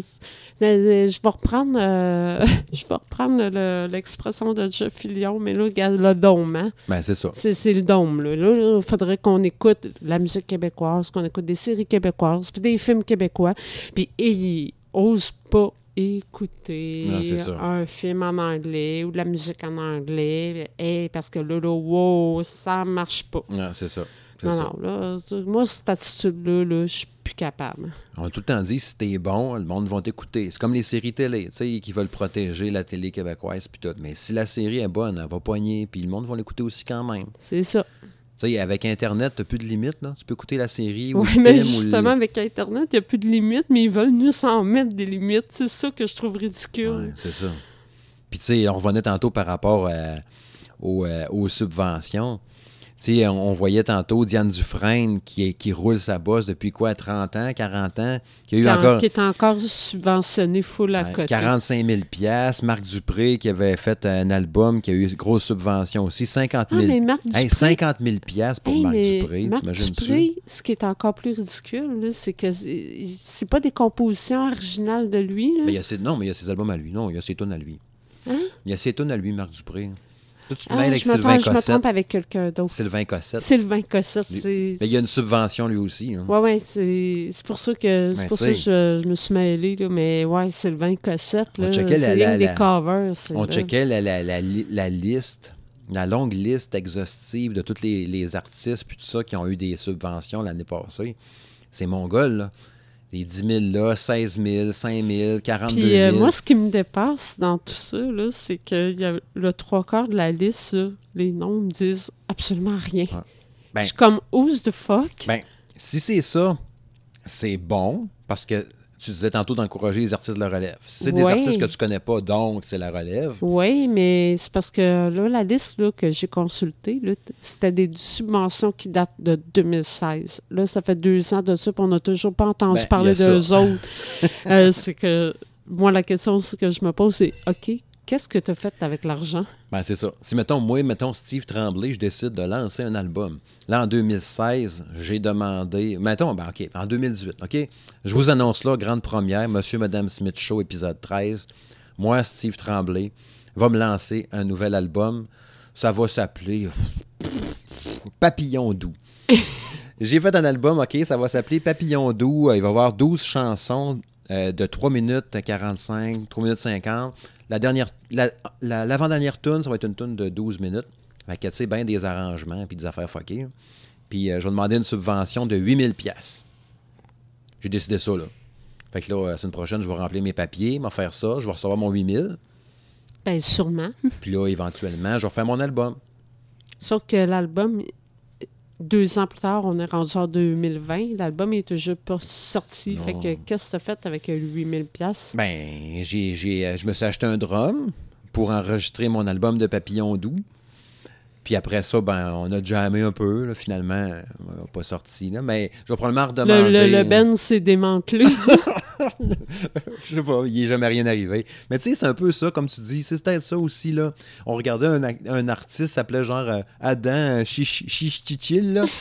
Euh, Je vais reprendre, euh, je vais reprendre le- l'expression de Jeff Fillion, mais là, regarde, le dôme, hein? Ben, c'est ça. C'est le dôme, là. Là, il faudrait qu'on écoute la musique québécoise, qu'on écoute des séries québécoises, puis des films québécois, puis ils osent pas écouter Non, un film en anglais ou de la musique en anglais, et parce que là, là, wow, ça marche pas. Non, c'est ça. Non, ça. non, là, moi, cette attitude-là, là, je suis plus capable. On a tout le temps dit, si t'es bon, le monde va t'écouter. C'est comme les séries télé, tu sais, qui veulent protéger la télé québécoise, puis tout. Mais si la série est bonne, elle va poigner, puis le monde va l'écouter aussi quand même. C'est ça. Tu sais, avec Internet, t'as plus de limites, là. Tu peux écouter la série ou Oui, le mais film. ou justement, le... avec Internet, il n'y a plus de limites, mais ils veulent nous en mettre des limites. C'est ça que je trouve ridicule. Ouais, c'est ça. Puis, tu sais, on revenait tantôt par rapport à- aux, euh, aux subventions. On, on voyait tantôt Diane Dufresne qui, est- qui roule sa bosse depuis quoi, 30 ans, 40 ans, qui a eu Qui, en- encore qui est encore subventionné full à côté. 45 000 piastres. Marc Dupré qui avait fait un album qui a eu une grosse subvention aussi, 50 Ah, 000 mais Marc Hey, Dupré- 50 000 piastres pour Hey, Marc Dupré, Marc? Dupré, ce qui est encore plus ridicule, là, c'est que c'est pas des compositions originales de lui. là. Mais il y a ses, non, mais il y a ses albums à lui. Non, il y a ses tunes à lui. Hein? Il y a ses tunes à lui, Marc Dupré. Tu te Ah, mêles avec je, me Sylvain trompe, je me Cossette. trompe avec quelqu'un d'autre. Sylvain Cossette. Sylvain Cossette, c'est... Mais il y a une subvention lui aussi. hein. Ouais, ouais, c'est c'est pour ça que c'est Ben, pour ça que je, je me suis mêlée, là, mais ouais, Sylvain Cossette, là, la- la- des la- covers. On checkait la, la- la li- la liste, la longue liste exhaustive de tous les, les artistes puis tout ça qui ont eu des subventions l'année passée. C'est mongol, là. Les 10 000 là, 16 000, 5 000, 42 000. Puis euh, moi, ce qui me dépasse dans tout ça, là, c'est que y a le trois quarts de la liste, là, les noms me disent absolument rien. Ah. Ben- je suis comme, who's the fuck? Ben, si c'est ça, c'est bon parce que tu disais tantôt d'encourager les artistes de la relève. C'est des artistes que tu connais pas, donc c'est la relève. Oui, mais c'est parce que là, la liste là, que j'ai consultée, c'était des subventions qui datent de 2016. Là, ça fait deux ans de ça, puis on n'a toujours pas entendu Ben, parler d'eux autres. Euh, c'est que, moi, la question que je me pose, c'est OK, qu'est-ce que tu as fait avec l'argent? Ben, c'est ça. Si, mettons, moi, mettons, Steve Tremblay, je décide de lancer un album. Là, en 2016, j'ai demandé. Mettons, ben, OK, en 2018, OK? Je vous annonce là, grande première, Monsieur, Madame Smith Show, épisode 13. Moi, Steve Tremblay, va me lancer un nouvel album. Ça va s'appeler Papillon doux. J'ai fait un album, OK, ça va s'appeler Papillon doux. Il va y avoir 12 chansons euh, de 3 minutes 45, 3 minutes 50. La dernière, la- la- l'avant-dernière tune, ça va être une tune de 12 minutes. Fait que, tu sais, bien des arrangements puis des affaires fuckées. Puis, euh, je vais demander une subvention de 8000 pièces. J'ai décidé ça, là. Fait que là, la semaine prochaine, je vais remplir mes papiers, m'en faire ça, je vais recevoir mon 8000. Ben, sûrement. Puis là, éventuellement, je vais faire mon album. Sauf que l'album, deux ans plus tard, on est rendu en 2020. L'album est toujours pas sorti. Non. Fait que qu'est-ce que tu as fait avec euh, 8000 pièces Ben, j'ai, j'ai, euh, je me suis acheté un drum pour enregistrer mon album de Papillon doux. Puis après ça, ben, on a jammé un peu, là, finalement. On n'a pas sorti, là. Mais je vais probablement Le, redemander. le, le Ben s'est démantelé. Je sais pas, il n'est jamais rien arrivé. Mais tu sais, c'est un peu ça, comme tu dis. C'est peut-être ça aussi, là. On regardait un, un artiste, s'appelait genre euh, Adam Chich- Chichichil, là.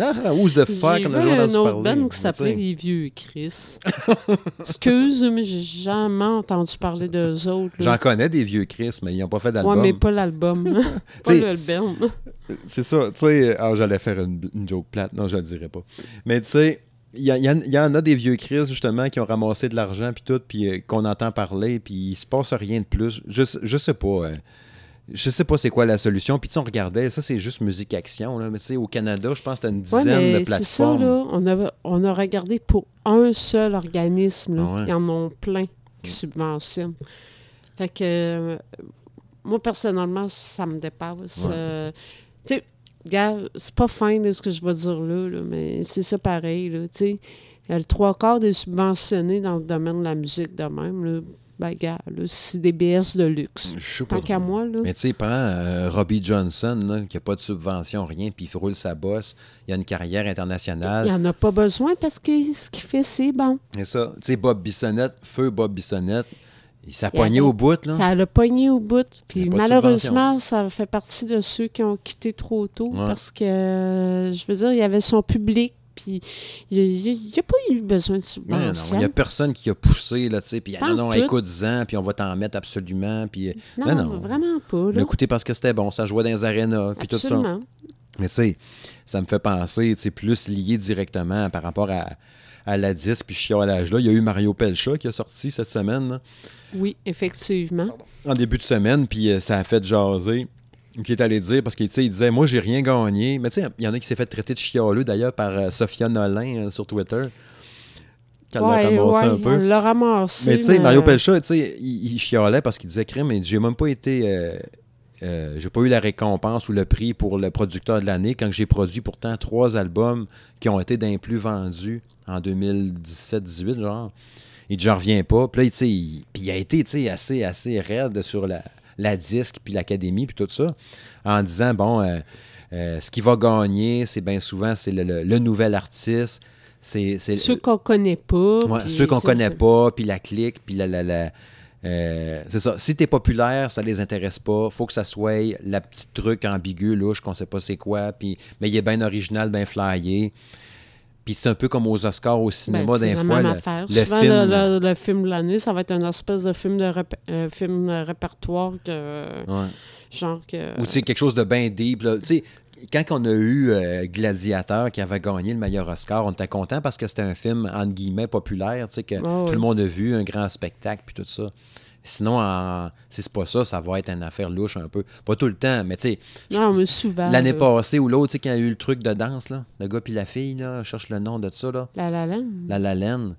Ah, who's the fuck, on a jamais un entendu autre band qui s'appelait Les Vieux Chris. Excuse, mais j'ai jamais entendu parler d'eux autres. J'en connais des vieux Chris, mais ils n'ont pas fait Ouais, d'album. mais pas l'album. pas band. C'est ça, tu sais. Ah, j'allais faire une, une joke plate. Non, je le dirais pas. Mais tu sais, il y, a- il y en- il y en a des vieux Chris, justement, qui ont ramassé de l'argent, puis tout, puis euh, qu'on entend parler, puis il se passe rien de plus. Je, je sais pas. euh, je sais pas c'est quoi la solution. Puis tu on regardait, ça c'est juste musique action, là. Mais tu sais, au Canada, je pense que t'as une Ouais, dizaine mais de c'est ça, plateformes. là. On a, on a regardé pour un seul organisme. Là. Ouais. Ils en ont plein qui subventionnent. Fait que, euh, moi, personnellement, ça me dépasse. Ouais. Tu sais, gars, c'est pas fin là, ce que je vais dire là, là, mais c'est ça pareil. Là, tu sais. Il y a le trois quarts des subventionnés dans le domaine de la musique de même. Là. Ben, gars, là, c'est des BS de luxe. Je sais pas. Tant qu'à moi, là. Mais tu sais, prends euh, Robbie Johnson, là, qui n'a pas de subvention, rien, puis il roule sa bosse. Il a une carrière Il internationale. n'y en a pas besoin parce que ce qu'il fait, c'est bon. C'est ça. Tu sais, Bob Bissonnette, feu Bob Bissonnette, il s'est pogné au bout, là. Ça l'a pogné au bout. Puis malheureusement, ça fait partie de ceux qui ont quitté trop tôt Ouais. parce que, je veux dire, il y avait son public. Puis il n'y a pas eu besoin de subvention. il n'y a personne qui a poussé, là, tu sais, puis non, non, écoute-en, puis on va t'en mettre absolument, puis euh, non, non, non. vraiment pas. Là. écouté parce que c'était bon, ça jouait dans les arénas, puis tout ça. Mais tu sais, ça me fait penser, tu sais, plus lié directement par rapport à, à la disque, puis chiolage là. Il y a eu Mario Pelcha qui a sorti cette semaine, là, Oui, effectivement. en début de semaine, puis euh, ça a fait jaser. Qui est allé dire, parce qu'il disait, moi, j'ai rien gagné. Mais tu sais, il y en a qui s'est fait traiter de chialeux, d'ailleurs, par euh, Sophia Nolin euh, sur Twitter. Qu'elle l'a Ouais, ramassé ouais, un peu. L'a ramassé. Mais tu sais, Mario Pelcha, tu sais, il, il chialait parce qu'il disait crème, mais j'ai même pas été. Euh, j'ai pas eu la récompense ou le prix pour le producteur de l'année quand j'ai produit pourtant trois albums qui ont été d'un plus vendus en 2017-18, genre. Il dit, j'en reviens pas. Puis là, il, puis il a été, assez, assez raide sur la, la disque, puis l'académie, puis tout ça, en disant, bon, euh, Euh, ce qui va gagner, c'est bien souvent, c'est le, le- le nouvel artiste. C'est, Ceux qu'on connaît pas. Ouais, ceux qu'on connaît pas, puis la clique, puis la... la, la- euh, c'est ça. Si t'es populaire, ça les intéresse pas. Faut que ça soit la petite truc ambigu, louche, qu'on sait pas c'est quoi. Puis, mais il est bien original, bien flyé. Puis c'est un peu comme aux Oscars au Ben, cinéma, c'est d'un fois. même le- le Souvent, film- le, film de l'année, ça va être une espèce de film de, rép- euh, film de répertoire que, Ouais. genre que... Ou tu sais, quelque chose de bien deep. Tu sais, quand on a eu euh, Gladiateur qui avait gagné le meilleur Oscar, on était content parce que c'était un film, entre guillemets, populaire, tu sais, que Ah tout le monde a vu, un grand spectacle, puis tout ça. Sinon, en- si c'est pas ça, ça va être une affaire louche un peu. Pas tout le temps, mais tu sais, non, mais souvent. l'année passée ou l'autre, tu sais, quand il y a eu le truc de danse, là, le gars puis la fille, là, je cherche le nom de ça, là, La La Land. la la laine.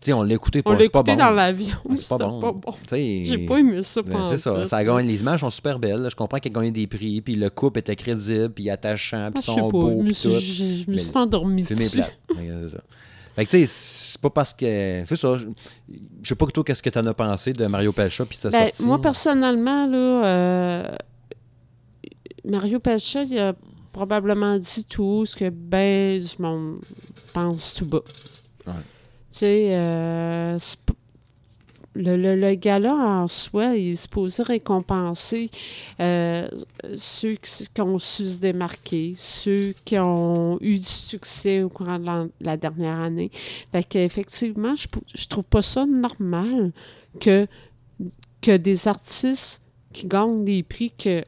Tu sais, on l'a écouté, On pas, l'a c'est pas écouté bon. dans l'avion. C'est pas pas bon. bon. Tu sais, J'ai pas aimé ça ben, c'est ça, ça a gagné. Les images sont super belles. là. Je comprends qu'il a gagné des prix, puis le couple était crédible, puis attachant, Ah, puis je son sais pas, beau, je me puis suis, tout. je- je me suis endormi plate. Fait que c'est ça. Fait que tu sais, c'est pas parce que. C'est ça. Je, je sais pas toi qu'est-ce que t'en as pensé de Mario Pelcha, puis Ben, sorti. moi, personnellement, là, euh, Mario Pelcha, il a probablement dit tout ce que ben du monde pense tout bas. Ouais. Tu sais, euh, le, le, le gala en soi, il est supposé récompenser euh, ceux qui, qui ont su se démarquer, ceux qui ont eu du succès au courant de la, la dernière année. Fait qu'effectivement, je, je trouve pas ça normal que, que des artistes qui gagnent des prix que,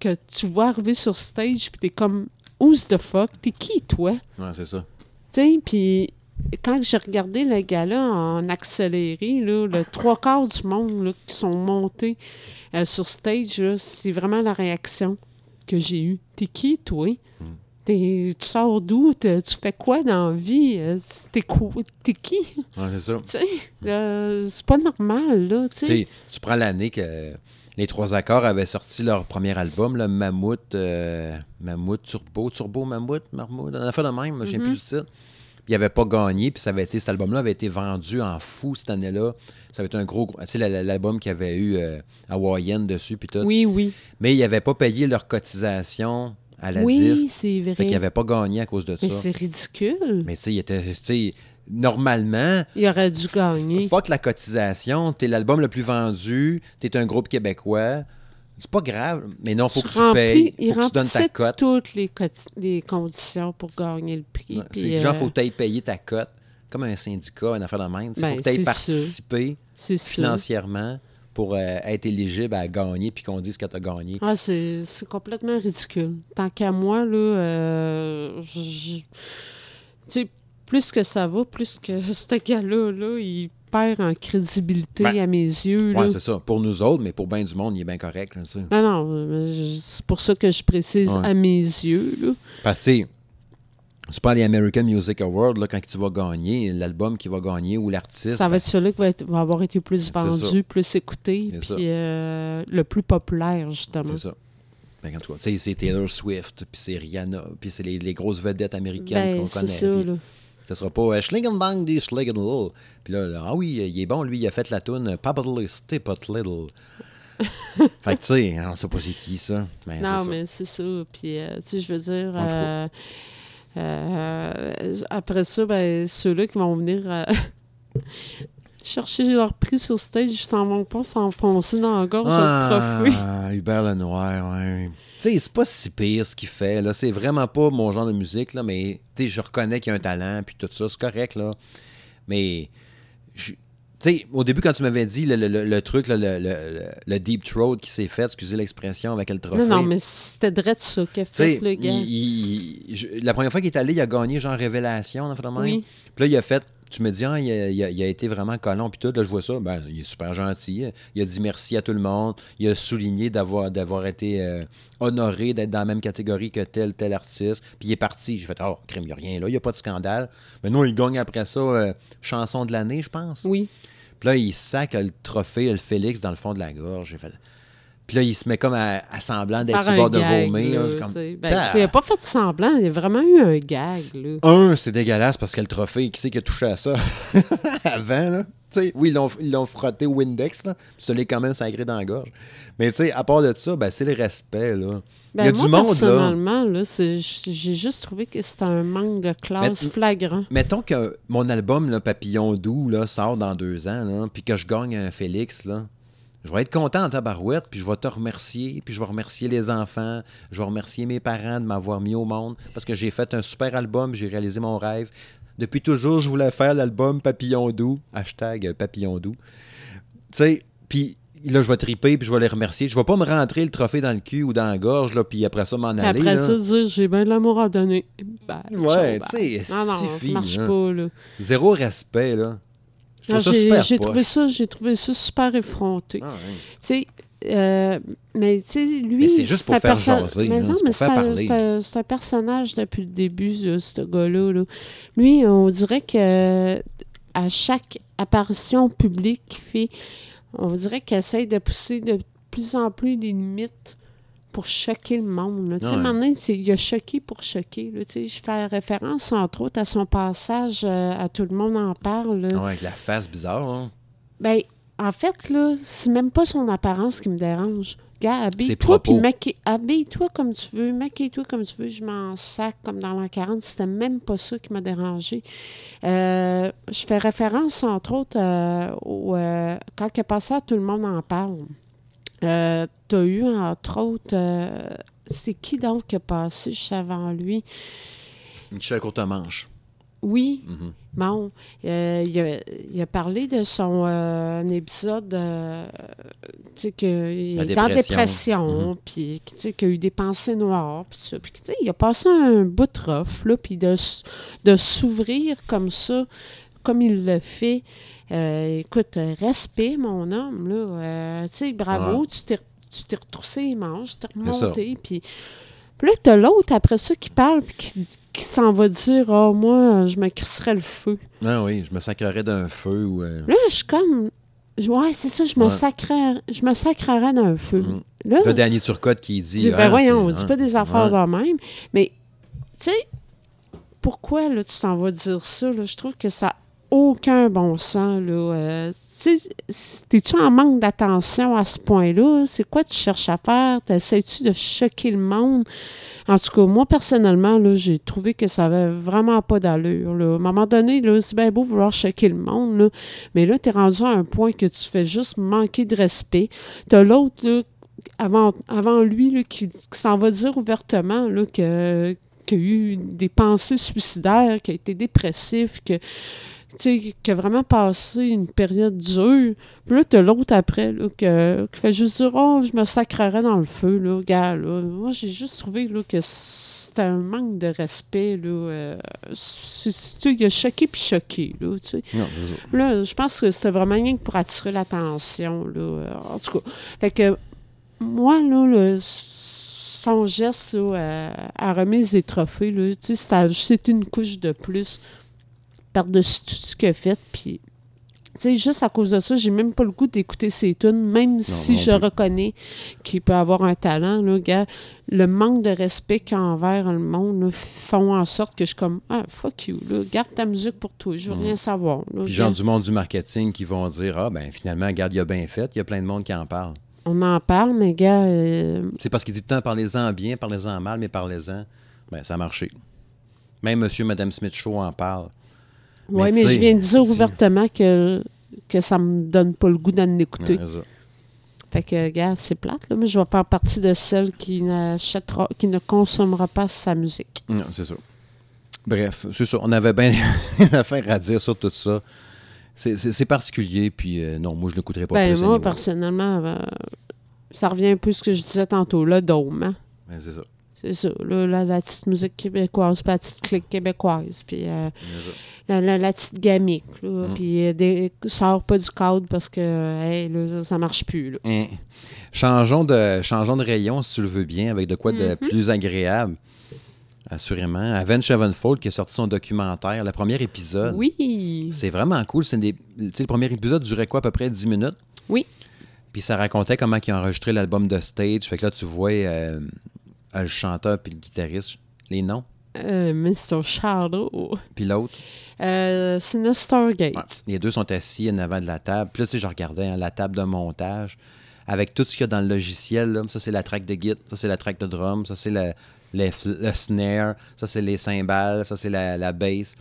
que tu vois arriver sur stage puis t'es comme Who's the fuck? T'es qui toi? Ouais, c'est ça. Tu sais, puis quand j'ai regardé le gala en accéléré, là, le trois quarts du monde là, qui sont montés euh, sur stage, c'est vraiment la réaction que j'ai eue. T'es qui, toi? T'es- tu sors d'où? Tu fais quoi dans la vie? Euh, T'es quoi? T'es qui? Ouais, c'est ça. Euh, c'est pas normal, là, tu prends l'année que les trois accords avaient sorti leur premier album, le Mammouth, euh, Mammouth Turbo, Turbo Mammouth, Marmouth, on a fait de même, je Mhm. plus du titre. Il n'avait pas gagné, puis ça avait été, cet album-là avait été vendu en fou cette année-là. Ça avait été un gros, tu sais, la- la- l'album qui avait eu euh, Hawaïenne dessus, puis tout. Oui, oui. Mais ils n'avaient pas payé leur cotisation à la Oui, disque. c'est vrai. Fait qu'ils n'avaient pas gagné à cause de Mais ça. c'est ridicule. Mais tu sais, il était, tu sais, normalement, Il aurait dû gagner. Fuck la cotisation, t'es l'album le plus vendu, t'es un groupe québécois. C'est pas grave, mais non, faut que tu payes, il faut que tu donnes ta cote. toutes les, les conditions pour gagner le prix. C'est genre, euh, faut que tu payer ta cote, comme un syndicat, une affaire de même. Il Ben, faut que tu c'est ça. participer financièrement pour euh, être éligible à gagner puis qu'on dise que tu as gagné. Ah, c'est complètement ridicule. Tant qu'à moi, là, euh, je- tu plus que ça va, plus que ce gars-là, là, il perd en crédibilité Ben, à mes yeux. Ouais, c'est ça. Pour nous autres, mais pour bien du monde, il est bien correct. Là, ça. non, non, c'est pour ça que je précise Ouais. à mes yeux. Là. Parce que, tu parles des American Music Awards, là, quand tu vas gagner, l'album qui va gagner ou l'artiste. Ça va être celui qui va, être- va avoir été plus C'est ça. vendu, plus écouté, C'est puis ça. euh, le plus populaire, justement. C'est ça. Ben, en tout cas, c'est Taylor Swift, puis c'est Rihanna, puis c'est les, les grosses vedettes américaines Ben, qu'on c'est connaît. ça, puis là. Ça sera pas euh, Schlingendang des Schlingendl. Puis là, là, ah oui, il est bon, lui, il a fait la tune Probably Step It Little. fait que, tu sais, on sait pas c'est qui ça. Ben, Non, mais c'est ça. Puis, euh, tu sais, je veux dire, euh, euh, après ça, ben, ceux-là qui vont venir euh, chercher leur prix sur stage, ils s'en vont pas s'enfoncer dans la gorge le trophée. Ah, Hubert Lenoir, ouais. Sais, c'est pas si pire ce qu'il fait, là. C'est vraiment pas mon genre de musique, là, mais, je reconnais qu'il y a un talent, puis tout ça, c'est correct, là. Mais, je- au début, quand tu m'avais dit le, le- le- le truc, là, le, le- le- le deep throat qui s'est fait, excusez l'expression, avec le trophée. Non, non, mais c'était direct ça qu'a fait le gars. il- il- il- je- la première fois qu'il est allé, il a gagné genre Révélation, en fait. Oui. Puis là, il a fait, tu me dis, ah, il, a, il a- il a été vraiment collant, puis tout, là, je vois ça, ben, il est super gentil. Il a dit merci à tout le monde. Il a souligné d'avoir, d'avoir été euh, honoré d'être dans la même catégorie que tel, tel artiste. Puis il est parti. J'ai fait, oh, crème, il n'y a rien là, il n'y a pas de scandale. Mais non, il gagne après ça, euh, chanson de l'année, je pense. Oui. Puis là, il sac le trophée, le Félix, dans le fond de la gorge. J'ai fait. Puis là, il se met comme à, à semblant d'être sur bord de vomir. là. Ben, il n'a pas fait semblant, il a vraiment eu un gag. Là. Un, c'est dégueulasse parce que le trophée, qui c'est qui a touché à ça? Avant, là? Oui, ils l'ont, frotté au Windex, là. Ça l'est quand même sacré dans la gorge. Mais tu sais, à part de ça, ben, c'est le respect, là. Ben, il y a moi, du monde, là. personnellement, là, c'est- j'ai juste trouvé que c'était un manque de classe flagrant. Mettons que mon album, là, Papillon doux, là, sort dans deux ans, là, puis que je gagne un Félix, là. Je vais être content en tabarouette, puis je vais te remercier, puis je vais remercier les enfants, je vais remercier mes parents de m'avoir mis au monde, parce que j'ai fait un super album, j'ai réalisé mon rêve. Depuis toujours, je voulais faire l'album Papillon doux, hashtag Papillon doux. Tu sais, puis là, je vais triper, puis je vais les remercier. Je vais pas me rentrer le trophée dans le cul ou dans la gorge, là, puis après ça, m'en aller. après là. ça, dire j'ai bien de l'amour à donner. Ben, Ouais, tu sais, Non, non, suffit, ça marche hein. pas, là. Zéro respect, là. Je Non, trouve ça J'ai super j'ai trouvé ça, j'ai trouvé ça super effronté. Ah. Tu sais, euh, mais tu sais, lui. C'est juste pour faire jaser, Mais non, c'est mais un, personnage depuis le début, là, ce gars-là. là. Lui, on dirait que à chaque apparition publique qu'il fait, on dirait qu'il essaie de pousser de plus en plus les limites pour choquer le monde. là. Tu sais, Ouais. maintenant, il a choqué pour choquer. là. Je fais référence, entre autres, à son passage euh, à Tout le monde en parle. là. Ouais, avec la face bizarre, hein. Ben, en fait, là, c'est même pas son apparence qui me dérange. Gars, habille-toi, puis maquille- habille-toi comme tu veux, maquille-toi comme tu veux, je m'en sac comme dans l'an 40. C'était même pas ça qui m'a dérangé. Euh, je fais référence, entre autres, euh, au, euh, quand il est passé à Tout le monde en parle. Euh, T'as eu, entre autres, euh, c'est qui donc qui est passé juste avant lui? Michel Courtemanche. Oui, Mhm. Bon, euh, il, a, il a parlé de son euh, un épisode, tu sais, qu'il est en dépression. dépression, Mhm. puis tu sais, qu'il a eu des pensées noires, puis ça. Puis, tu sais, il a passé un bout de rough, là, puis de, de s'ouvrir comme ça, comme il le fait. Euh, écoute, euh, respect, mon homme, là. Euh, tu sais, bravo, Ouais. tu t'es tu t'es retroussé les manches, tu t'es remonté, puis... Puis là, t'as l'autre après ça qui parle, puis qui, qui s'en va dire « Ah, moi, je me crisserais le feu. Ah oui, je me sacrerais d'un feu ou. euh, » Là, je suis comme... Ouais, c'est ça, je me, Ouais. sacrerais, je me sacrerais dans un feu. Mm. Là, Là, Danny Turcotte qui dit. ben ah, voyons, on c'est- dit hein, pas des affaires de même. Mais, tu sais, pourquoi là, tu t'en vas dire ça? Là? Je trouve que ça aucun bon sens. Là. Euh, t'es-tu en manque d'attention à ce point-là? C'est quoi tu cherches à faire? T'essaies-tu de choquer le monde? En tout cas, moi, personnellement, j'ai trouvé que ça avait vraiment pas d'allure. À un moment donné, c'est bien beau vouloir choquer le monde, mais là, tu es rendu à un point que tu fais juste manquer de respect. T'as l'autre, avant, avant lui, qui, qui s'en va dire ouvertement là, que, qu'il a eu des pensées suicidaires, qu'il a été dépressif, que qui a vraiment passé une période dure. Puis là, t'as l'autre après, là, que- qui fait juste dire « Oh, je me sacrerais dans le feu, là, gars, là. » Moi, j'ai juste trouvé, là, que c'était un manque de respect, là. euh, c'est- il a choqué puis choqué, là, tu sais. Là, je pense que c'était vraiment rien que pour attirer l'attention, là. Euh, En tout cas, fait que moi, là, le, son geste là, euh, à remise des trophées, là, tu sais, c'était c'est une couche de plus par-dessus tout ce a fait, puis... Tu sais, juste à cause de ça, j'ai même pas le goût d'écouter ses tunes, même si non je plus. reconnais qu'il peut avoir un talent, là, gars. Le manque de respect qu'il a envers le monde là, font en sorte que je suis comme Ah, fuck you, là, garde ta musique pour toi, je veux Mhm. rien savoir. là, Puis gens du monde du marketing qui vont dire Ah, ben finalement, regarde, il a bien fait, il y a plein de monde qui en parle. On en parle, mais gars, euh, C'est parce qu'il dit tout le temps parlez-en bien, parlez-en mal, mais parlez-en. Ben, ça a marché. Même monsieur, madame Smith Show en parle. Mais tu mais je viens de dire ouvertement que, que ça me donne pas le goût d'en écouter. Ouais, c'est ça. Fait que, gars, c'est plate, là, mais je vais faire partie de celles qui n'achètera, qui ne consommera pas sa musique. Non, c'est ça. Bref, c'est ça. On avait bien affaire à dire sur tout ça. C'est- particulier, puis euh, non, moi, je ne l'écouterai pas ben, plus. moi, anyway. personnellement, euh, ça revient un peu à ce que je disais tantôt, le dôme, hein. Ben, c'est ça. C'est ça, là, la, la petite musique québécoise, puis la petite clique québécoise, puis euh, la, la, la petite gamique, là, Mm. puis euh, des, sort pas du cadre parce que, hey, là, ça, ça marche plus, là. Hein. Changeons, de, changeons de rayon, si tu le veux bien, avec de quoi de Mhm. plus agréable. Assurément. Avenge Sevenfold qui a sorti son documentaire, le premier épisode. Oui! C'est vraiment cool. C'est des- le premier épisode durait quoi, à peu près 10 minutes? Oui. Puis ça racontait comment ils ont enregistré l'album de stage. Fait que là, tu vois euh, le chanteur puis le guitariste, les noms? Euh, Mr. Shadow. Puis l'autre? Euh, Sinister Gate. Ouais. Les deux sont assis en avant de la table. Puis là, tu sais, je regardais hein, la table de montage avec tout ce qu'il y a dans le logiciel. Là. Ça, c'est la track de git, ça, c'est la track de drum, ça, c'est le, le, le snare, ça, c'est les cymbales, ça, c'est la, la bass.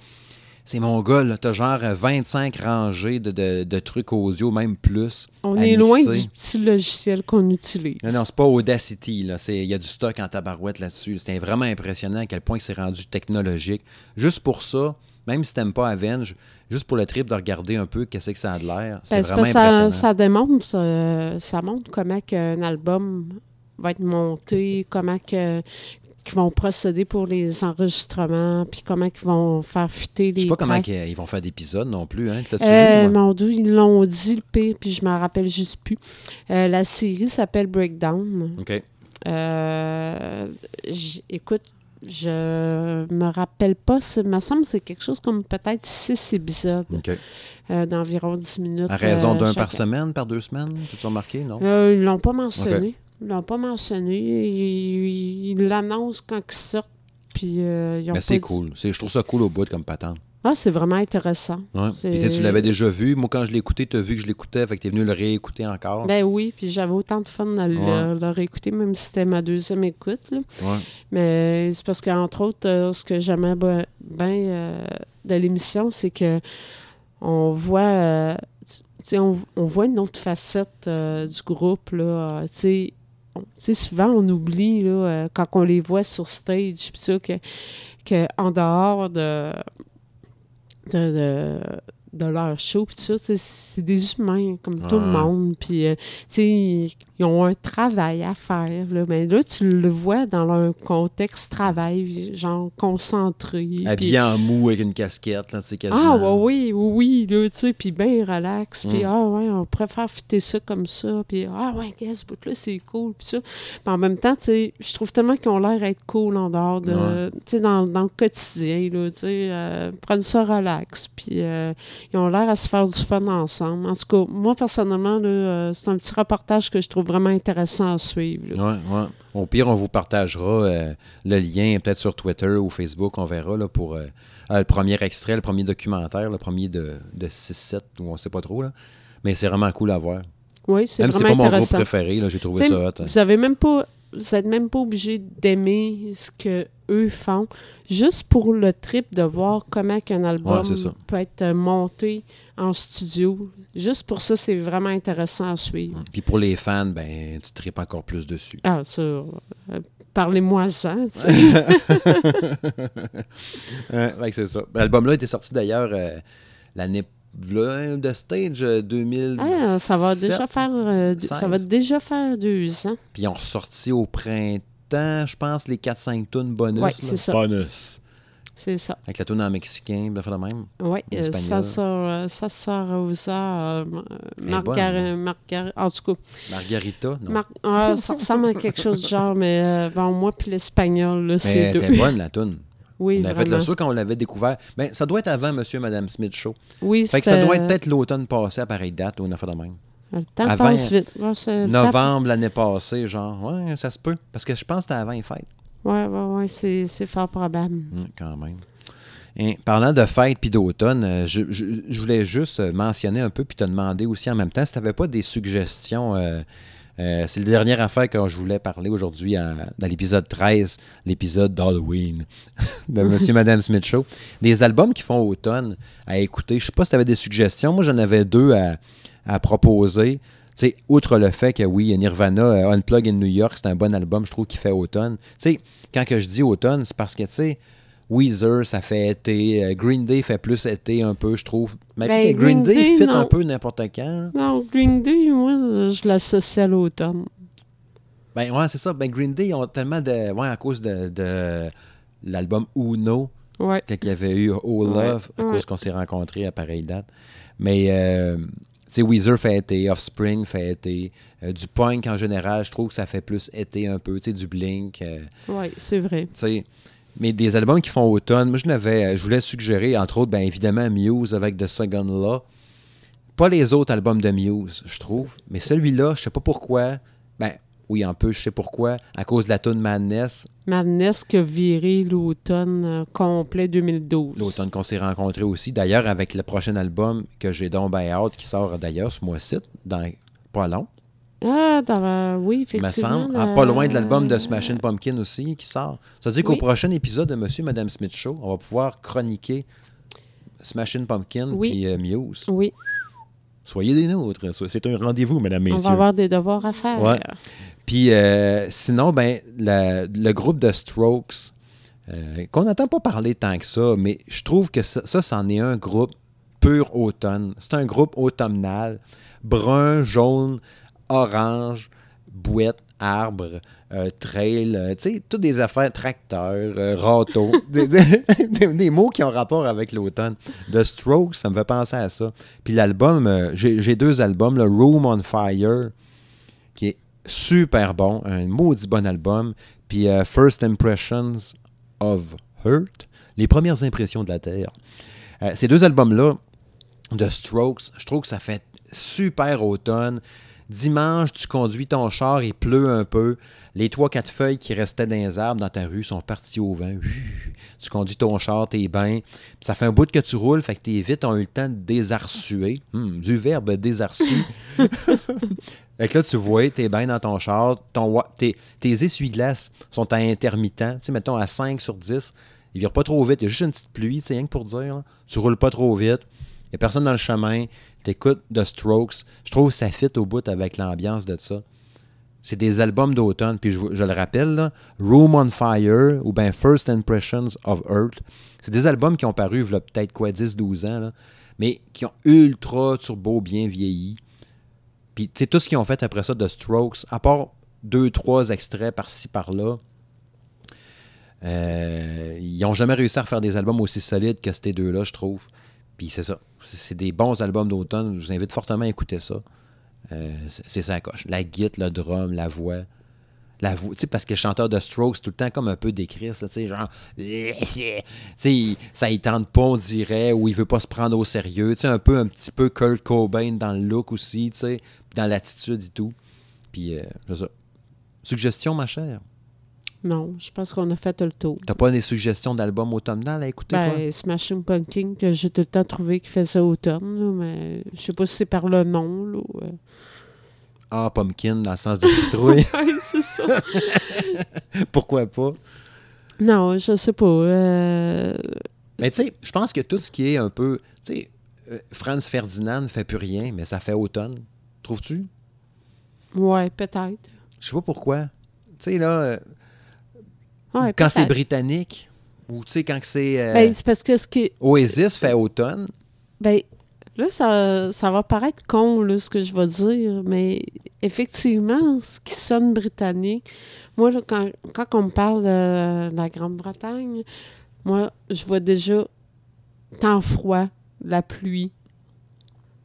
C'est mon gars, là. T'as genre 25 rangées de, de, de trucs audio, même plus. On est loin du petit logiciel qu'on utilise. Non, non, c'est pas Audacity. là. Il y a du stock en tabarouette là-dessus. C'était vraiment impressionnant à quel point c'est rendu technologique. Juste pour ça, même si t'aimes pas Avenge, juste pour le trip de regarder un peu qu'est-ce que ça a de l'air, c'est Ben, vraiment ça, impressionnant. ça démontre, euh, ça montre comment qu'un album va être monté, comment que qu'ils vont procéder pour les enregistrements, puis comment qu'ils vont faire fitter les Je sais pas comment tracks. ils vont faire d'épisodes non plus. Hein? Euh, mon Dieu, ils l'ont dit, le pire, puis je m'en rappelle juste plus. Euh, la série s'appelle Breakdown. OK. Euh, écoute, je me rappelle pas, c'est- me semble que c'est quelque chose comme peut-être six épisodes OK. euh, d'environ 10 minutes. À raison euh, d'un par semaine, par deux semaines? T'as-tu remarqué, non? Euh, ils l'ont pas mentionné. Ils l'ont pas mentionné. Ils l'annoncent quand ils sortent. Puis euh, ils ont Mais c'est dit- cool. C'est- Je trouve ça cool au bout comme patente. Ah, c'est vraiment intéressant. Ouais. Puis tu l'avais déjà vu. Moi, quand je l'ai écouté, tu as vu que je l'écoutais. Fait que tu es venu le réécouter encore. Ben oui, puis j'avais autant de fun à le, Ouais. le réécouter, même si c'était ma deuxième écoute. là. Ouais. Mais c'est parce qu'entre autres, euh, ce que j'aimais bien euh, de l'émission, c'est que on voit, euh, on, on voit une autre facette du groupe. Là, souvent, on oublie là, euh, quand on les voit sur stage, puis ça, que, que dehors de, de, de, de leur show, puis tout ça, c'est des humains comme tout le monde. Puis, euh, tu sais, ils ils ont un travail à faire. Là. Mais là, tu le vois dans leur contexte travail, genre concentré. puis- Habillé en mou avec une casquette, là, tu sais, quasiment. ah, ouais, oui, oui, oui, là, tu sais, puis bien relax, puis Mm. ah, ouais, on préfère fitter ça comme ça, puis ah, ouais, qu'est-ce ce bout-là, c'est cool, puis ça. Puis en même temps, tu sais, je trouve tellement qu'ils ont l'air d'être cool en dehors de, Ouais. tu sais, dans, dans le quotidien, là, tu sais, euh, prennent ça relax, puis euh, ils ont l'air à se faire du fun ensemble. En tout cas, moi, personnellement, euh, c'est un petit reportage que je trouve vraiment intéressant à suivre. là. Ouais, ouais. Au pire, on vous partagera euh, le lien, peut-être sur Twitter ou Facebook, on verra là, pour euh, le premier extrait, le premier documentaire, le premier de, de 6-7, ou on sait pas trop. Là. Mais c'est vraiment cool à voir. Oui, c'est Même si c'est vraiment pas mon groupe intéressant. préféré, j'ai trouvé T'sais, ça hot. hein. Vous avez même pas, vous êtes même pas obligé d'aimer ce que eux font, juste pour le trip de voir comment qu'un album Ouais, ça. peut être euh, monté en studio. Juste pour ça, c'est vraiment intéressant à suivre. Puis pour les fans, ben, tu tripes encore plus dessus. Ah, ça, euh, parlez-moi-en, tu sais. Ouais, c'est ça. L'album-là était sorti d'ailleurs euh, l'année de Stage euh, 2017. Ah, ça va déjà faire, euh, deux- ça 16. va déjà faire deux ans. Puis ils ont ressorti au printemps, je pense, les 4-5 tunes bonus. C'est ça. Bonus. C'est ça. Avec la tune en mexicain, ben, fait de même. Oui, euh, ça sort, euh, ça sort aux euh. Margar- Margar- en tout cas, Margarita, non? Mar- ah, ça ressemble à quelque chose du genre, mais euh, bon, moi puis l'espagnol, Mais c'est elle deux. était bonne, la tune. Oui, on avait fait vraiment. le sûr quand on l'avait découvert. Ben, ça doit être avant Monsieur et Madame Smith Show. Oui, Fait que ça doit être peut-être l'automne passé à pareille date ou une affaire de même. Le temps avant- passe vite. Novembre l'année passée, genre. Ouais, ça se peut. Parce que je pense que c'était avant les fêtes. Ouais, ouais, ouais, c'est fort probable. Hum, quand même. Et parlant de fêtes puis d'automne, euh, je, je- je voulais juste euh, mentionner un peu puis te demander aussi en même temps si tu n'avais pas des suggestions. euh, euh, c'est la dernière affaire que je voulais parler aujourd'hui dans l'épisode 13, l'épisode d'Halloween de Monsieur et Madame Smith Show. Des albums qui font automne à écouter. Je sais pas si tu avais des suggestions. Moi, j'en avais deux à, proposer. Sais, outre le fait que oui, Nirvana, euh, Unplug in New York, c'est un bon album, je trouve, qui fait automne. Sais, quand que je dis automne, c'est parce que, tu sais, Weezer, ça fait été. euh, Green Day fait plus été un peu, je trouve. Mais Ben, Green, Green Day, Day, fit non. un peu n'importe quand. Non, Green Day, moi, je l'associe à l'automne. Ben ouais, c'est ça. Ben Green Day, ils ont tellement de. Ouais, à cause de, de l'album Uno, Ouais. quand il y avait eu Oh Ouais, Love, à ouais. cause qu'on s'est rencontrés à pareille date. Mais, euh, tu sais, Weezer fait été, Offspring fait été. Euh, du punk en général, je trouve que ça fait plus été un peu. Tu sais, du Blink. euh, Oui, c'est vrai. tu sais, mais des albums qui font automne, moi je l'avais, je voulais suggérer, entre autres, bien évidemment, Muse avec The Second Law. Pas les autres albums de Muse, je trouve. Mais celui-là, je sais pas pourquoi. Ben, oui, un peu, je sais pourquoi. À cause de la tune Madness, Madness qui a viré l'automne euh, complet 2012. l'automne qu'on s'est rencontrés aussi. D'ailleurs, avec le prochain album que j'ai donc ben hâte, qui sort d'ailleurs ce mois-ci, dans pas long, Ah, dans la- oui, me effectivement. semble. Ah, pas loin de l'album de euh, Smashing Pumpkin aussi, qui sort. Ça veut dire qu'au prochain épisode de Monsieur et Madame Smith Show, on va pouvoir chroniquer Smashing Pumpkin Oui. puis euh, Muse. Oui, Soyez des nôtres. C'est un rendez-vous, Madame, on Messieurs. va avoir des devoirs à faire. Ouais. Puis euh, sinon, ben, la- le groupe de Strokes, euh, qu'on n'entend pas parler tant que ça, mais je trouve que ça, ça, c'en est un groupe pur automne. C'est un groupe automnal, brun, jaune, orange, bouette, arbre, euh, trail, euh, tu sais, toutes des affaires, tracteur, euh, râteau, des, des- des mots qui ont rapport avec l'automne. The Strokes, ça me fait penser à ça. Puis l'album, euh, j'ai deux albums, le Room on Fire, qui est super bon, un maudit bon album. Puis First Impressions of Hurt, les premières impressions de la Terre. Ces deux albums-là, de Strokes, je trouve que ça fait super automne. Dimanche, tu conduis ton char, il pleut un peu. Les trois, quatre feuilles qui restaient dans les arbres dans ta rue sont parties au vent. Tu conduis ton char, t'es bien. Ça fait un bout que tu roules, fait que tes vitres ont eu le temps de désarsuer. Hum, du verbe désarçu. Fait que là, tu vois, t'es bien dans ton char, ton, tes, tes essuie-glaces sont à intermittent, tu mettons à 5 sur 10. Ils virent pas trop vite, il y a juste une petite pluie, tu rien que pour dire. là. Tu roules pas trop vite, il n'y a personne dans le chemin, t'écoutes The Strokes. Je trouve ça fit au bout avec l'ambiance de ça. C'est des albums d'automne, puis je, le rappelle, Room on Fire ou bien First Impressions of Earth. C'est des albums qui ont paru il y a peut-être quoi, 10-12 ans, mais qui ont ultra turbo bien vieilli. Puis, tu sais, tout ce qu'ils ont fait après ça de Strokes, à part deux, trois extraits par-ci, par-là, euh, ils n'ont jamais réussi à faire des albums aussi solides que ces deux-là, je trouve. Puis c'est ça. C'est des bons albums d'automne. Je vous invite fortement à écouter ça. Euh, c'est ça la coche. La guitare, le drum, la voix. La voix, parce que le chanteur de Strokes, tout le temps comme un peu décrit, tu sais, genre, tu sais, ça il tente pas, on dirait, ou il veut pas se prendre au sérieux, tu sais, un peu, un petit peu Kurt Cobain dans le look aussi, tu sais, dans l'attitude et tout. Puis, euh, c'est ça. Suggestion, ma chère? Non, je pense qu'on a fait le tour. T'as pas des suggestions d'albums automnal à écouter, toi? Ben, Smashing Pumpkin, que j'ai tout le temps trouvé qu'il faisait automne, là, mais je sais pas si c'est par le nom. Là, ou, euh. Ah, pumpkin, dans le sens de citrouille. Oui, c'est ça. Pourquoi pas? non, je sais pas. euh, Mais tu sais, je pense que tout ce qui est un peu... Tu sais, euh, Franz Ferdinand ne fait plus rien, mais ça fait automne. Trouves-tu? Ouais, peut-être. Je sais pas pourquoi. Tu sais, là, euh, Ouais, quand c'est britannique, ou tu sais, quand c'est... euh, Ben, c'est parce que ce qui. Oasis fait automne. Ben, là, ça, ça va paraître con, là, ce que je vais dire, mais effectivement, ce qui sonne britannique, moi, là, quand, quand on me parle de la Grande-Bretagne, moi, je vois déjà temps froid, la pluie.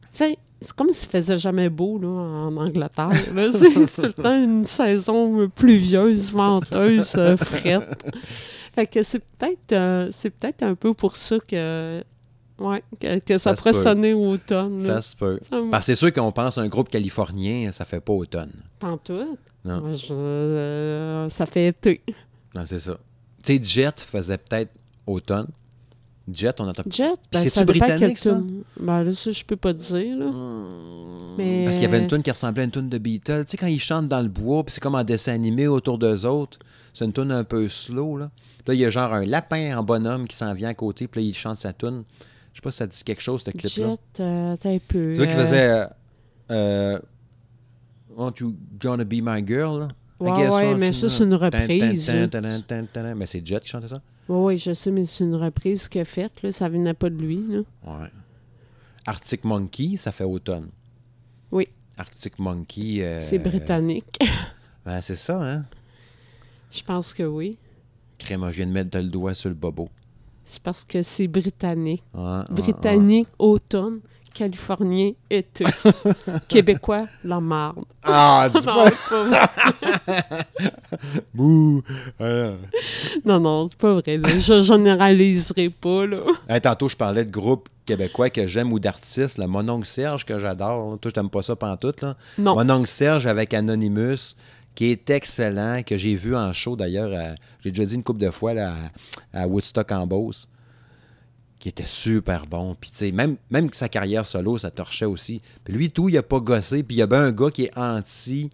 Tu sais, c'est comme s'il faisait jamais beau, là, en Angleterre. C'est tout le temps une saison pluvieuse, venteuse, euh, frette. Fait que c'est peut-être euh, c'est peut-être un peu pour ça que ouais que, que ça, Ça pourrait sonner automne. Ça se peut. Ça Parce que c'est sûr qu'on pense à un groupe californien, ça fait pas automne. Pantoute? Non. Moi, je- euh, ça fait été. Non, c'est ça. Tu sais, Jet faisait peut-être automne. Jet, on entend... Jet, ben, c'est-tu britannique, ça? Ben là, ça, je peux pas te dire, là. Mais... Parce qu'il y avait une tune qui ressemblait à une tune de Beatles. Tu sais, quand ils chantent dans le bois, puis c'est comme en dessin animé autour d'eux autres. C'est une tune un peu slow, là. Puis là, il y a genre un lapin en bonhomme qui s'en vient à côté, puis là, il chante sa tune. Je sais pas si ça dit quelque chose, ce clip-là. Jet, euh, t'as un peu. C'est qui euh, faisait... euh, euh, Won't you gonna be my girl, là? Ouais, mais ça, c'est une reprise. Mais c'est Jet qui chantait ça? Oui, oui, je sais, mais c'est une reprise qu'il a faite, là. Ça venait pas de lui, là. Ouais. Arctic Monkey, ça fait automne. Oui. Arctic Monkey... euh, C'est britannique. ben, c'est ça, hein? Je pense que oui. Crème, je viens de mettre le doigt sur le bobo. C'est parce que c'est britannique. Ah, ah, Britannique, automne. Californien été. Québécois, la marde. Ah, dis Non, pas... c'est pas vrai. Bouh! Non, non, c'est pas vrai. là. Je généraliserai pas, là. Hey, tantôt, je parlais de groupes québécois que j'aime ou d'artistes. Mon oncle Serge, que j'adore. Toi, je t'aime pas ça pantoute. Là. Non. Mon oncle Serge avec Anonymous, qui est excellent, que j'ai vu en show d'ailleurs. J'ai déjà dit une couple de fois là, à, à Woodstock en Beauce, qui était super bon. Puis, tu sais, même, même que sa carrière solo, ça torchait aussi. Puis lui, tout, il a pas gossé. Puis il y a bien un gars qui est anti,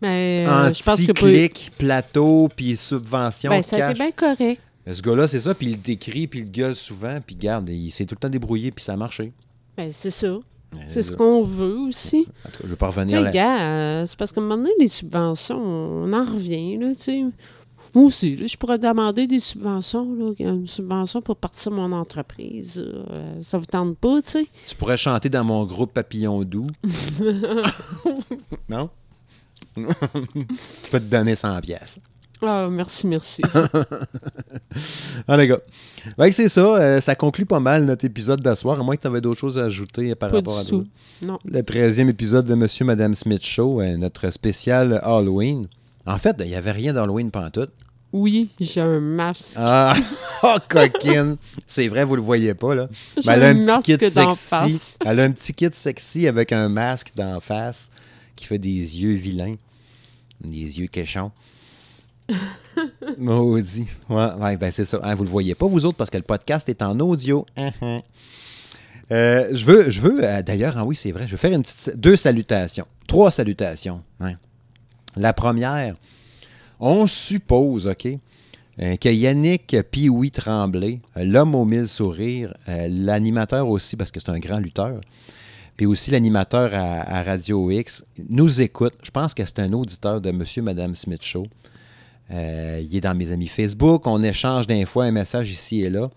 Mais euh, pas- anti-clic, plateau, puis subvention, ben, ça a été bien correct. Ce gars-là, c'est ça, puis il décrit, puis il gueule souvent, puis garde, il s'est tout le temps débrouillé, puis ça a marché. Ben, c'est ça. C'est ce qu'on veut aussi. En tout cas, je veux pas revenir là. gars, euh, c'est parce qu'à un moment donné, les subventions, on en revient, là, tu sais. Moi aussi, là, je pourrais demander des subventions, là, une subvention pour partir mon entreprise. euh, ça vous tente pas, tu sais? Tu pourrais chanter dans mon groupe Papillon Doux. non? je peux te donner 100 pièces. Ah, merci, merci. Ah, les gars. Que c'est ça. euh, ça conclut pas mal notre épisode d'asseoir, à moins que tu avais d'autres choses à ajouter par pas rapport à tout. Non. Le 13e épisode de Monsieur Madame Smith Show, euh, notre spécial Halloween. En fait, il n'y avait rien d'Halloween pantoute. Oui, j'ai un masque. Ah, oh, coquine! C'est vrai, vous le voyez pas, là. Ben, elle a un un petit kit sexy. face. Elle a un petit kit sexy avec un masque d'en face qui fait des yeux vilains. Des yeux quéchons. Maudit. Ouais, ouais, ben c'est ça. Hein, vous le voyez pas, vous autres, parce que le podcast est en audio. Uh-huh. Euh, je veux, je veux euh, d'ailleurs, ah oui, c'est vrai, je veux faire une petite, deux salutations. Trois salutations. hein. La première, on suppose, OK, euh, que Yannick Pioui Tremblay, euh, l'homme aux mille sourires, euh, l'animateur aussi, parce que c'est un grand lutteur, puis aussi l'animateur à, Radio X, nous écoute. Je pense que c'est un auditeur de Monsieur Madame Smith Show. Il est dans mes amis Facebook. On échange des un message ici et là.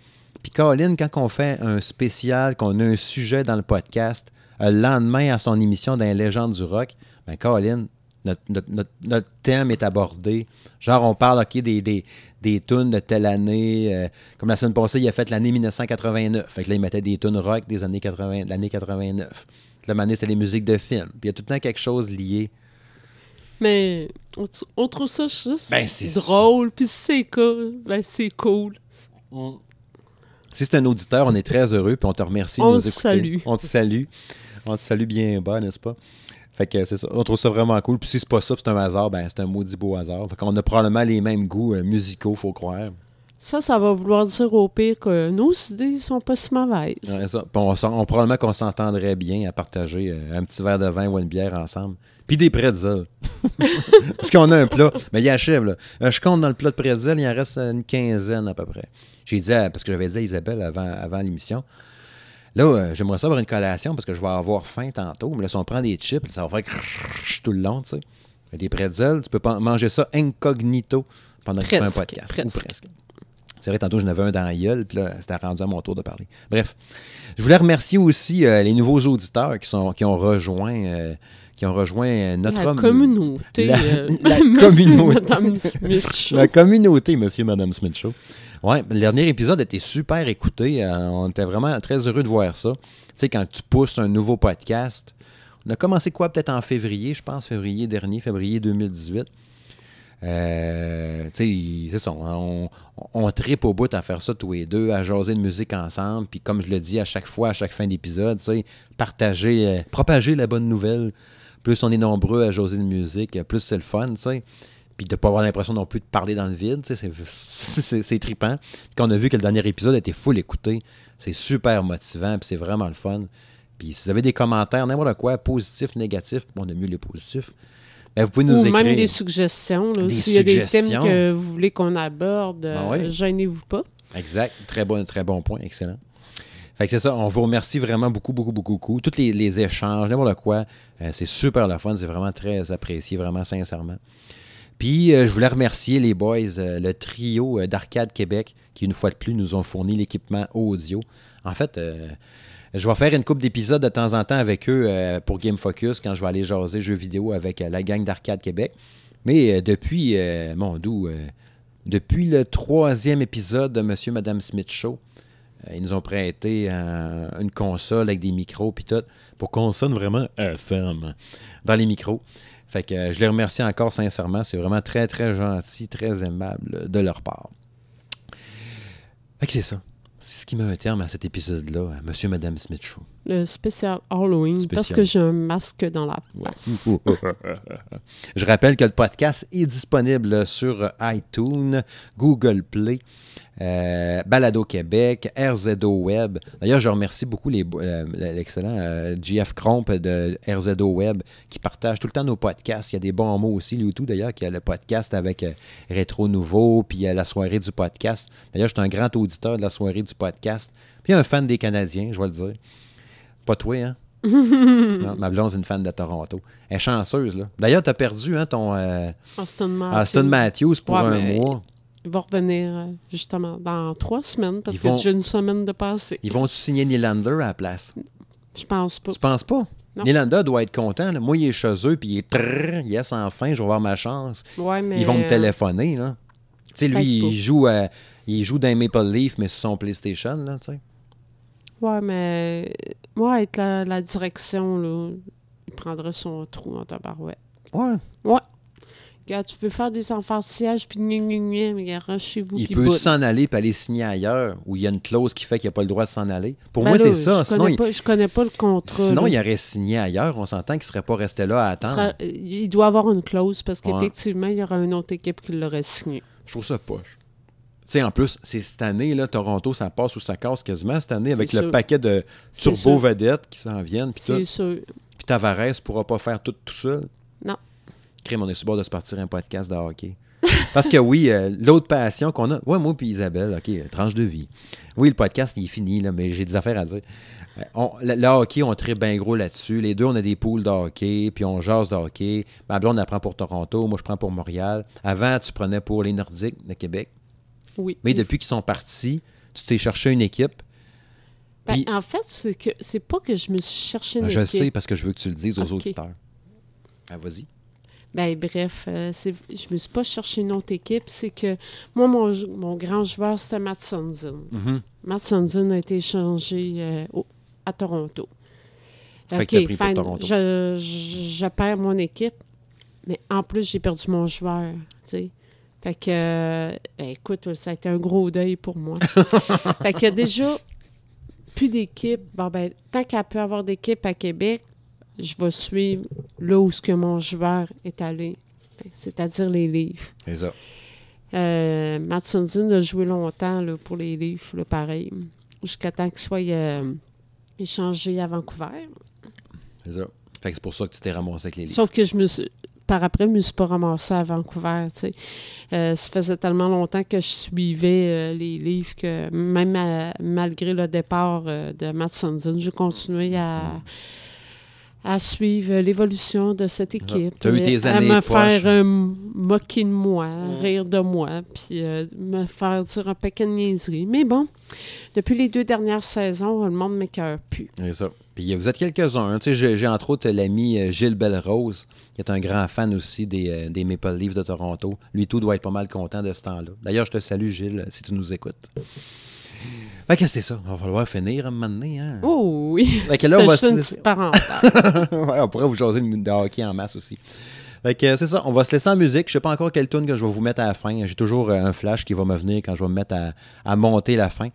Puis Colin, quand on fait un spécial, qu'on a un sujet dans le podcast, le lendemain à son émission dans les légendes du rock, ben Colin, notre, notre- notre- notre thème est abordé. Genre, on parle ok, des, des, des tunes de telle année. euh, comme la semaine passée, il a fait l'année 1989. Fait que là, il mettait des tunes rock des années 80, de l'année 89. Puis La année, c'était les musiques de films. Puis il y a tout le temps quelque chose lié. Mais on, trouve ça juste Ben, drôle, puis c'est cool. Ben, c'est cool. Si c'est un auditeur, on est très heureux, puis on te remercie de On nous te écouter. salue. On te salue. On te salue bien bas, n'est-ce pas? Fait que c'est ça. On trouve ça vraiment cool. Puis si c'est pas ça, c'est un hasard, ben c'est un maudit beau hasard. Fait qu'on a probablement les mêmes goûts euh, musicaux, faut croire. Ça, ça va vouloir dire au pire que nos idées sont pas si mauvaises. Ouais, ça. Puis on, s'en- on- probablement qu'on s'entendrait bien à partager euh, un petit verre de vin ou une bière ensemble. Puis des pretzels. Parce qu'on a un plat. Mais il achève, là. Euh, je compte dans le plat de pretzels, il en reste une quinzaine à peu près. J'ai dit, à- parce que j'avais dit à Isabelle avant, avant l'émission, là, euh, j'aimerais ça avoir une collation parce que je vais avoir faim tantôt. Mais là, si on prend des chips, ça va faire tout le long, tu sais. Des pretzels, tu peux manger ça incognito pendant que tu fais un podcast. C'est vrai, tantôt, j'en avais un dans la gueule, puis là, c'était rendu à mon tour de parler. Bref. Je voulais remercier aussi les nouveaux auditeurs qui, sont, qui ont rejoint, qui ont rejoint notre la communauté. La- communauté. La communauté, monsieur madame Smith Show. Ouais, le dernier épisode était super écouté. euh, on était vraiment très heureux de voir ça. Tu sais, quand tu pousses un nouveau podcast, on a commencé quoi, peut-être en février, je pense, février dernier, février 2018. Euh, tu sais, c'est ça. On, tripe au bout à faire ça tous les deux, à jaser de musique ensemble. Puis comme je le dis à chaque fois, à chaque fin d'épisode, tu partager, euh, propager la bonne nouvelle. Plus on est nombreux à jaser de musique, plus c'est le fun, tu sais. Puis de ne pas avoir l'impression non plus de parler dans le vide, c'est- trippant. Quand on a vu que le dernier épisode était full écouté, c'est super motivant, puis c'est vraiment le fun. Puis si vous avez des commentaires, n'importe quoi, positifs, négatifs, on aime mieux les positifs, ben, vous pouvez nous Ou écrire. même des suggestions. S'il y a des thèmes que vous voulez qu'on aborde, euh, Ben ouais. gênez-vous pas. Exact. Très bon, très bon point. Excellent. Fait que c'est ça. On vous remercie vraiment beaucoup, beaucoup, beaucoup, beaucoup. Tous les, les échanges, n'importe quoi. euh, c'est super le fun. C'est vraiment très apprécié, vraiment sincèrement. Puis, euh, je voulais remercier les boys, euh, le trio euh, d'Arcade Québec, qui, une fois de plus, nous ont fourni l'équipement audio. En fait, je vais faire une couple d'épisodes de temps en temps avec eux pour Game Focus quand je vais aller jaser jeux vidéo avec la gang d'Arcade Québec. Mais depuis, mon doux, depuis le troisième épisode de Monsieur Madame Smith Show, Ils nous ont prêté une console avec des micros puis tout pour qu'on sonne vraiment FM dans les micros. Fait que euh, je les remercie encore sincèrement. C'est vraiment très, très gentil, très aimable de leur part. Fait que c'est ça. C'est ce qui met un terme à cet épisode-là, à Monsieur et Madame Smith. Le spécial Halloween, parce que j'ai un masque dans la face. Je rappelle que le podcast est disponible sur iTunes, Google Play, euh, Balado Québec, RZO Web. D'ailleurs, je remercie beaucoup euh, l'excellent euh, JF Cromp de RZO Web qui partage tout le temps nos podcasts. Il y a des bons mots aussi, lui tout d'ailleurs, qui a le podcast avec euh, Rétro Nouveau, puis la soirée du podcast. D'ailleurs, je suis un grand auditeur de la soirée du podcast, puis un fan des Canadiens, je vais le dire. Pas toi, hein? non, ma blonde, c'est une fan de Toronto. Elle est chanceuse, là. D'ailleurs, tu as perdu hein, ton euh, Austin Matthews. Aston Matthews pour Ouais, un mois. Il va revenir euh, justement dans trois semaines, parce que j'ai une semaine de passé. Ils vont-tu signer Nylander à la place? Je pense pas. Tu penses pas? Non. Nylander doit être content. là. Moi, il est chez eux, puis il est trrr, yes, enfin, je vais avoir ma chance. Ouais, mais, Ils vont me euh, téléphoner, là. Tu sais, lui, il joue, à- il joue dans Maple Leaf, mais sur son PlayStation, là, tu sais. Ouais, mais moi, avec la, la direction, là, il prendrait son trou en tabarouette. Ouais. Regarde, tu veux faire des enfants sièges, puis gna gna gna, mais regarde chez vous, Il peut s'en aller puis aller signer ailleurs, où il y a une clause qui fait qu'il n'a pas le droit de s'en aller. Pour Ben moi, c'est ça. Je Sinon, connais, il, connais pas le contrat. sinon là. il aurait signé ailleurs. On s'entend qu'il ne serait pas resté là à attendre. sera- il doit avoir une clause parce Ouais. qu'effectivement, il y aura une autre équipe qui l'aurait signé. Je trouve ça poche. Tu sais, en plus, c'est cette année, là, Toronto, ça passe ou ça casse quasiment cette année avec le sûr. paquet de turbo-vedettes qui s'en viennent. C'est sûr. Puis Tavares ne pourra pas faire tout tout seul. Non. Crime, on est sur bord de se partir un podcast de hockey. Parce que oui, euh, l'autre passion qu'on a, ouais, moi puis Isabelle, OK, euh, tranche de vie. Oui, le podcast, il est fini, là, mais j'ai des affaires à dire. Euh, on- le, le hockey, on tripe bien gros là-dessus. Les deux, on a des poules de hockey, puis on jase de hockey. Ma blonde, elle prend pour Toronto, moi, je prends pour Montréal. Avant, tu prenais pour les Nordiques de Québec. Oui. Mais depuis qu'ils sont partis, tu t'es cherché une équipe. Ben, en fait, c'est que c'est pas que je me suis cherché une je équipe. sais parce que je veux que tu le dises aux auditeurs. Ah, vas-y. Ben, bref, euh, c'est- je me suis pas cherché une autre équipe. C'est que moi, mon, grand joueur, c'était Matt Sundin. Mhm. Matt Sundin a été échangé euh, au- à Toronto. Fait que t'as pris pour fine, Toronto. Je, je- je perds mon équipe, mais en plus, j'ai perdu mon joueur. Fait que, euh, ben, écoute, ça a été un gros deuil pour moi. fait que déjà, plus d'équipe. Bon, ben, tant qu'elle peut avoir d'équipe à Québec, je vais suivre là où ce que mon joueur est allé, c'est-à-dire les livres. C'est ça. Euh, Matt a joué longtemps là, pour les livres, là, pareil, jusqu'à temps qu'il soit euh, échangé à Vancouver. C'est ça. Fait que c'est pour ça que tu t'es ramassé avec les livres. Sauf que je me suis, par après, je me suis pas ramassée à Vancouver. tu sais. Euh, ça faisait tellement longtemps que je suivais euh, les livres que même à- malgré le départ euh, de Matt j'ai continué à, à suivre l'évolution de cette équipe. T'as eu tes à années me poches. faire euh, moquer de moi, rire de moi, puis euh, me faire dire un paquet de niaiseries. Mais bon, depuis les deux dernières saisons, le monde m'écœure plus. C'est ça. Puis vous êtes quelques-uns. hein. Tu sais, j'ai, j'ai entre autres l'ami euh, Gilles Belrose, qui est un grand fan aussi des, euh, des Maple Leafs de Toronto. Lui, tout doit être pas mal content de ce temps-là. D'ailleurs, je te salue, Gilles, si tu nous écoutes. Fait que c'est ça? Il va falloir finir à un moment donné. Hein? Oh oui! Fait que là, on va se laisser-. Ouais, on pourrait vous jaser de de hockey en masse aussi. Fait que c'est ça, on va se laisser en musique. Je sais pas encore quelle tune que je vais vous mettre à la fin. J'ai toujours euh, un flash qui va me venir quand je vais me mettre à, à monter la fin.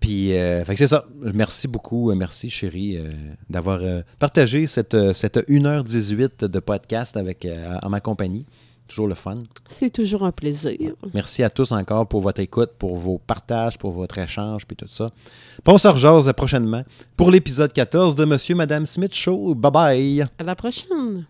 Puis, euh, fait que c'est ça. Merci beaucoup, euh, merci chérie, euh, d'avoir euh, partagé cette, cette 1h18 de podcast avec, en ma compagnie. Toujours le fun. C'est toujours un plaisir. Merci à tous encore pour votre écoute, pour vos partages, pour votre échange, puis tout ça. On se rejase prochainement pour l'épisode 14 de Monsieur Madame Smith Show. Bye bye! À la prochaine!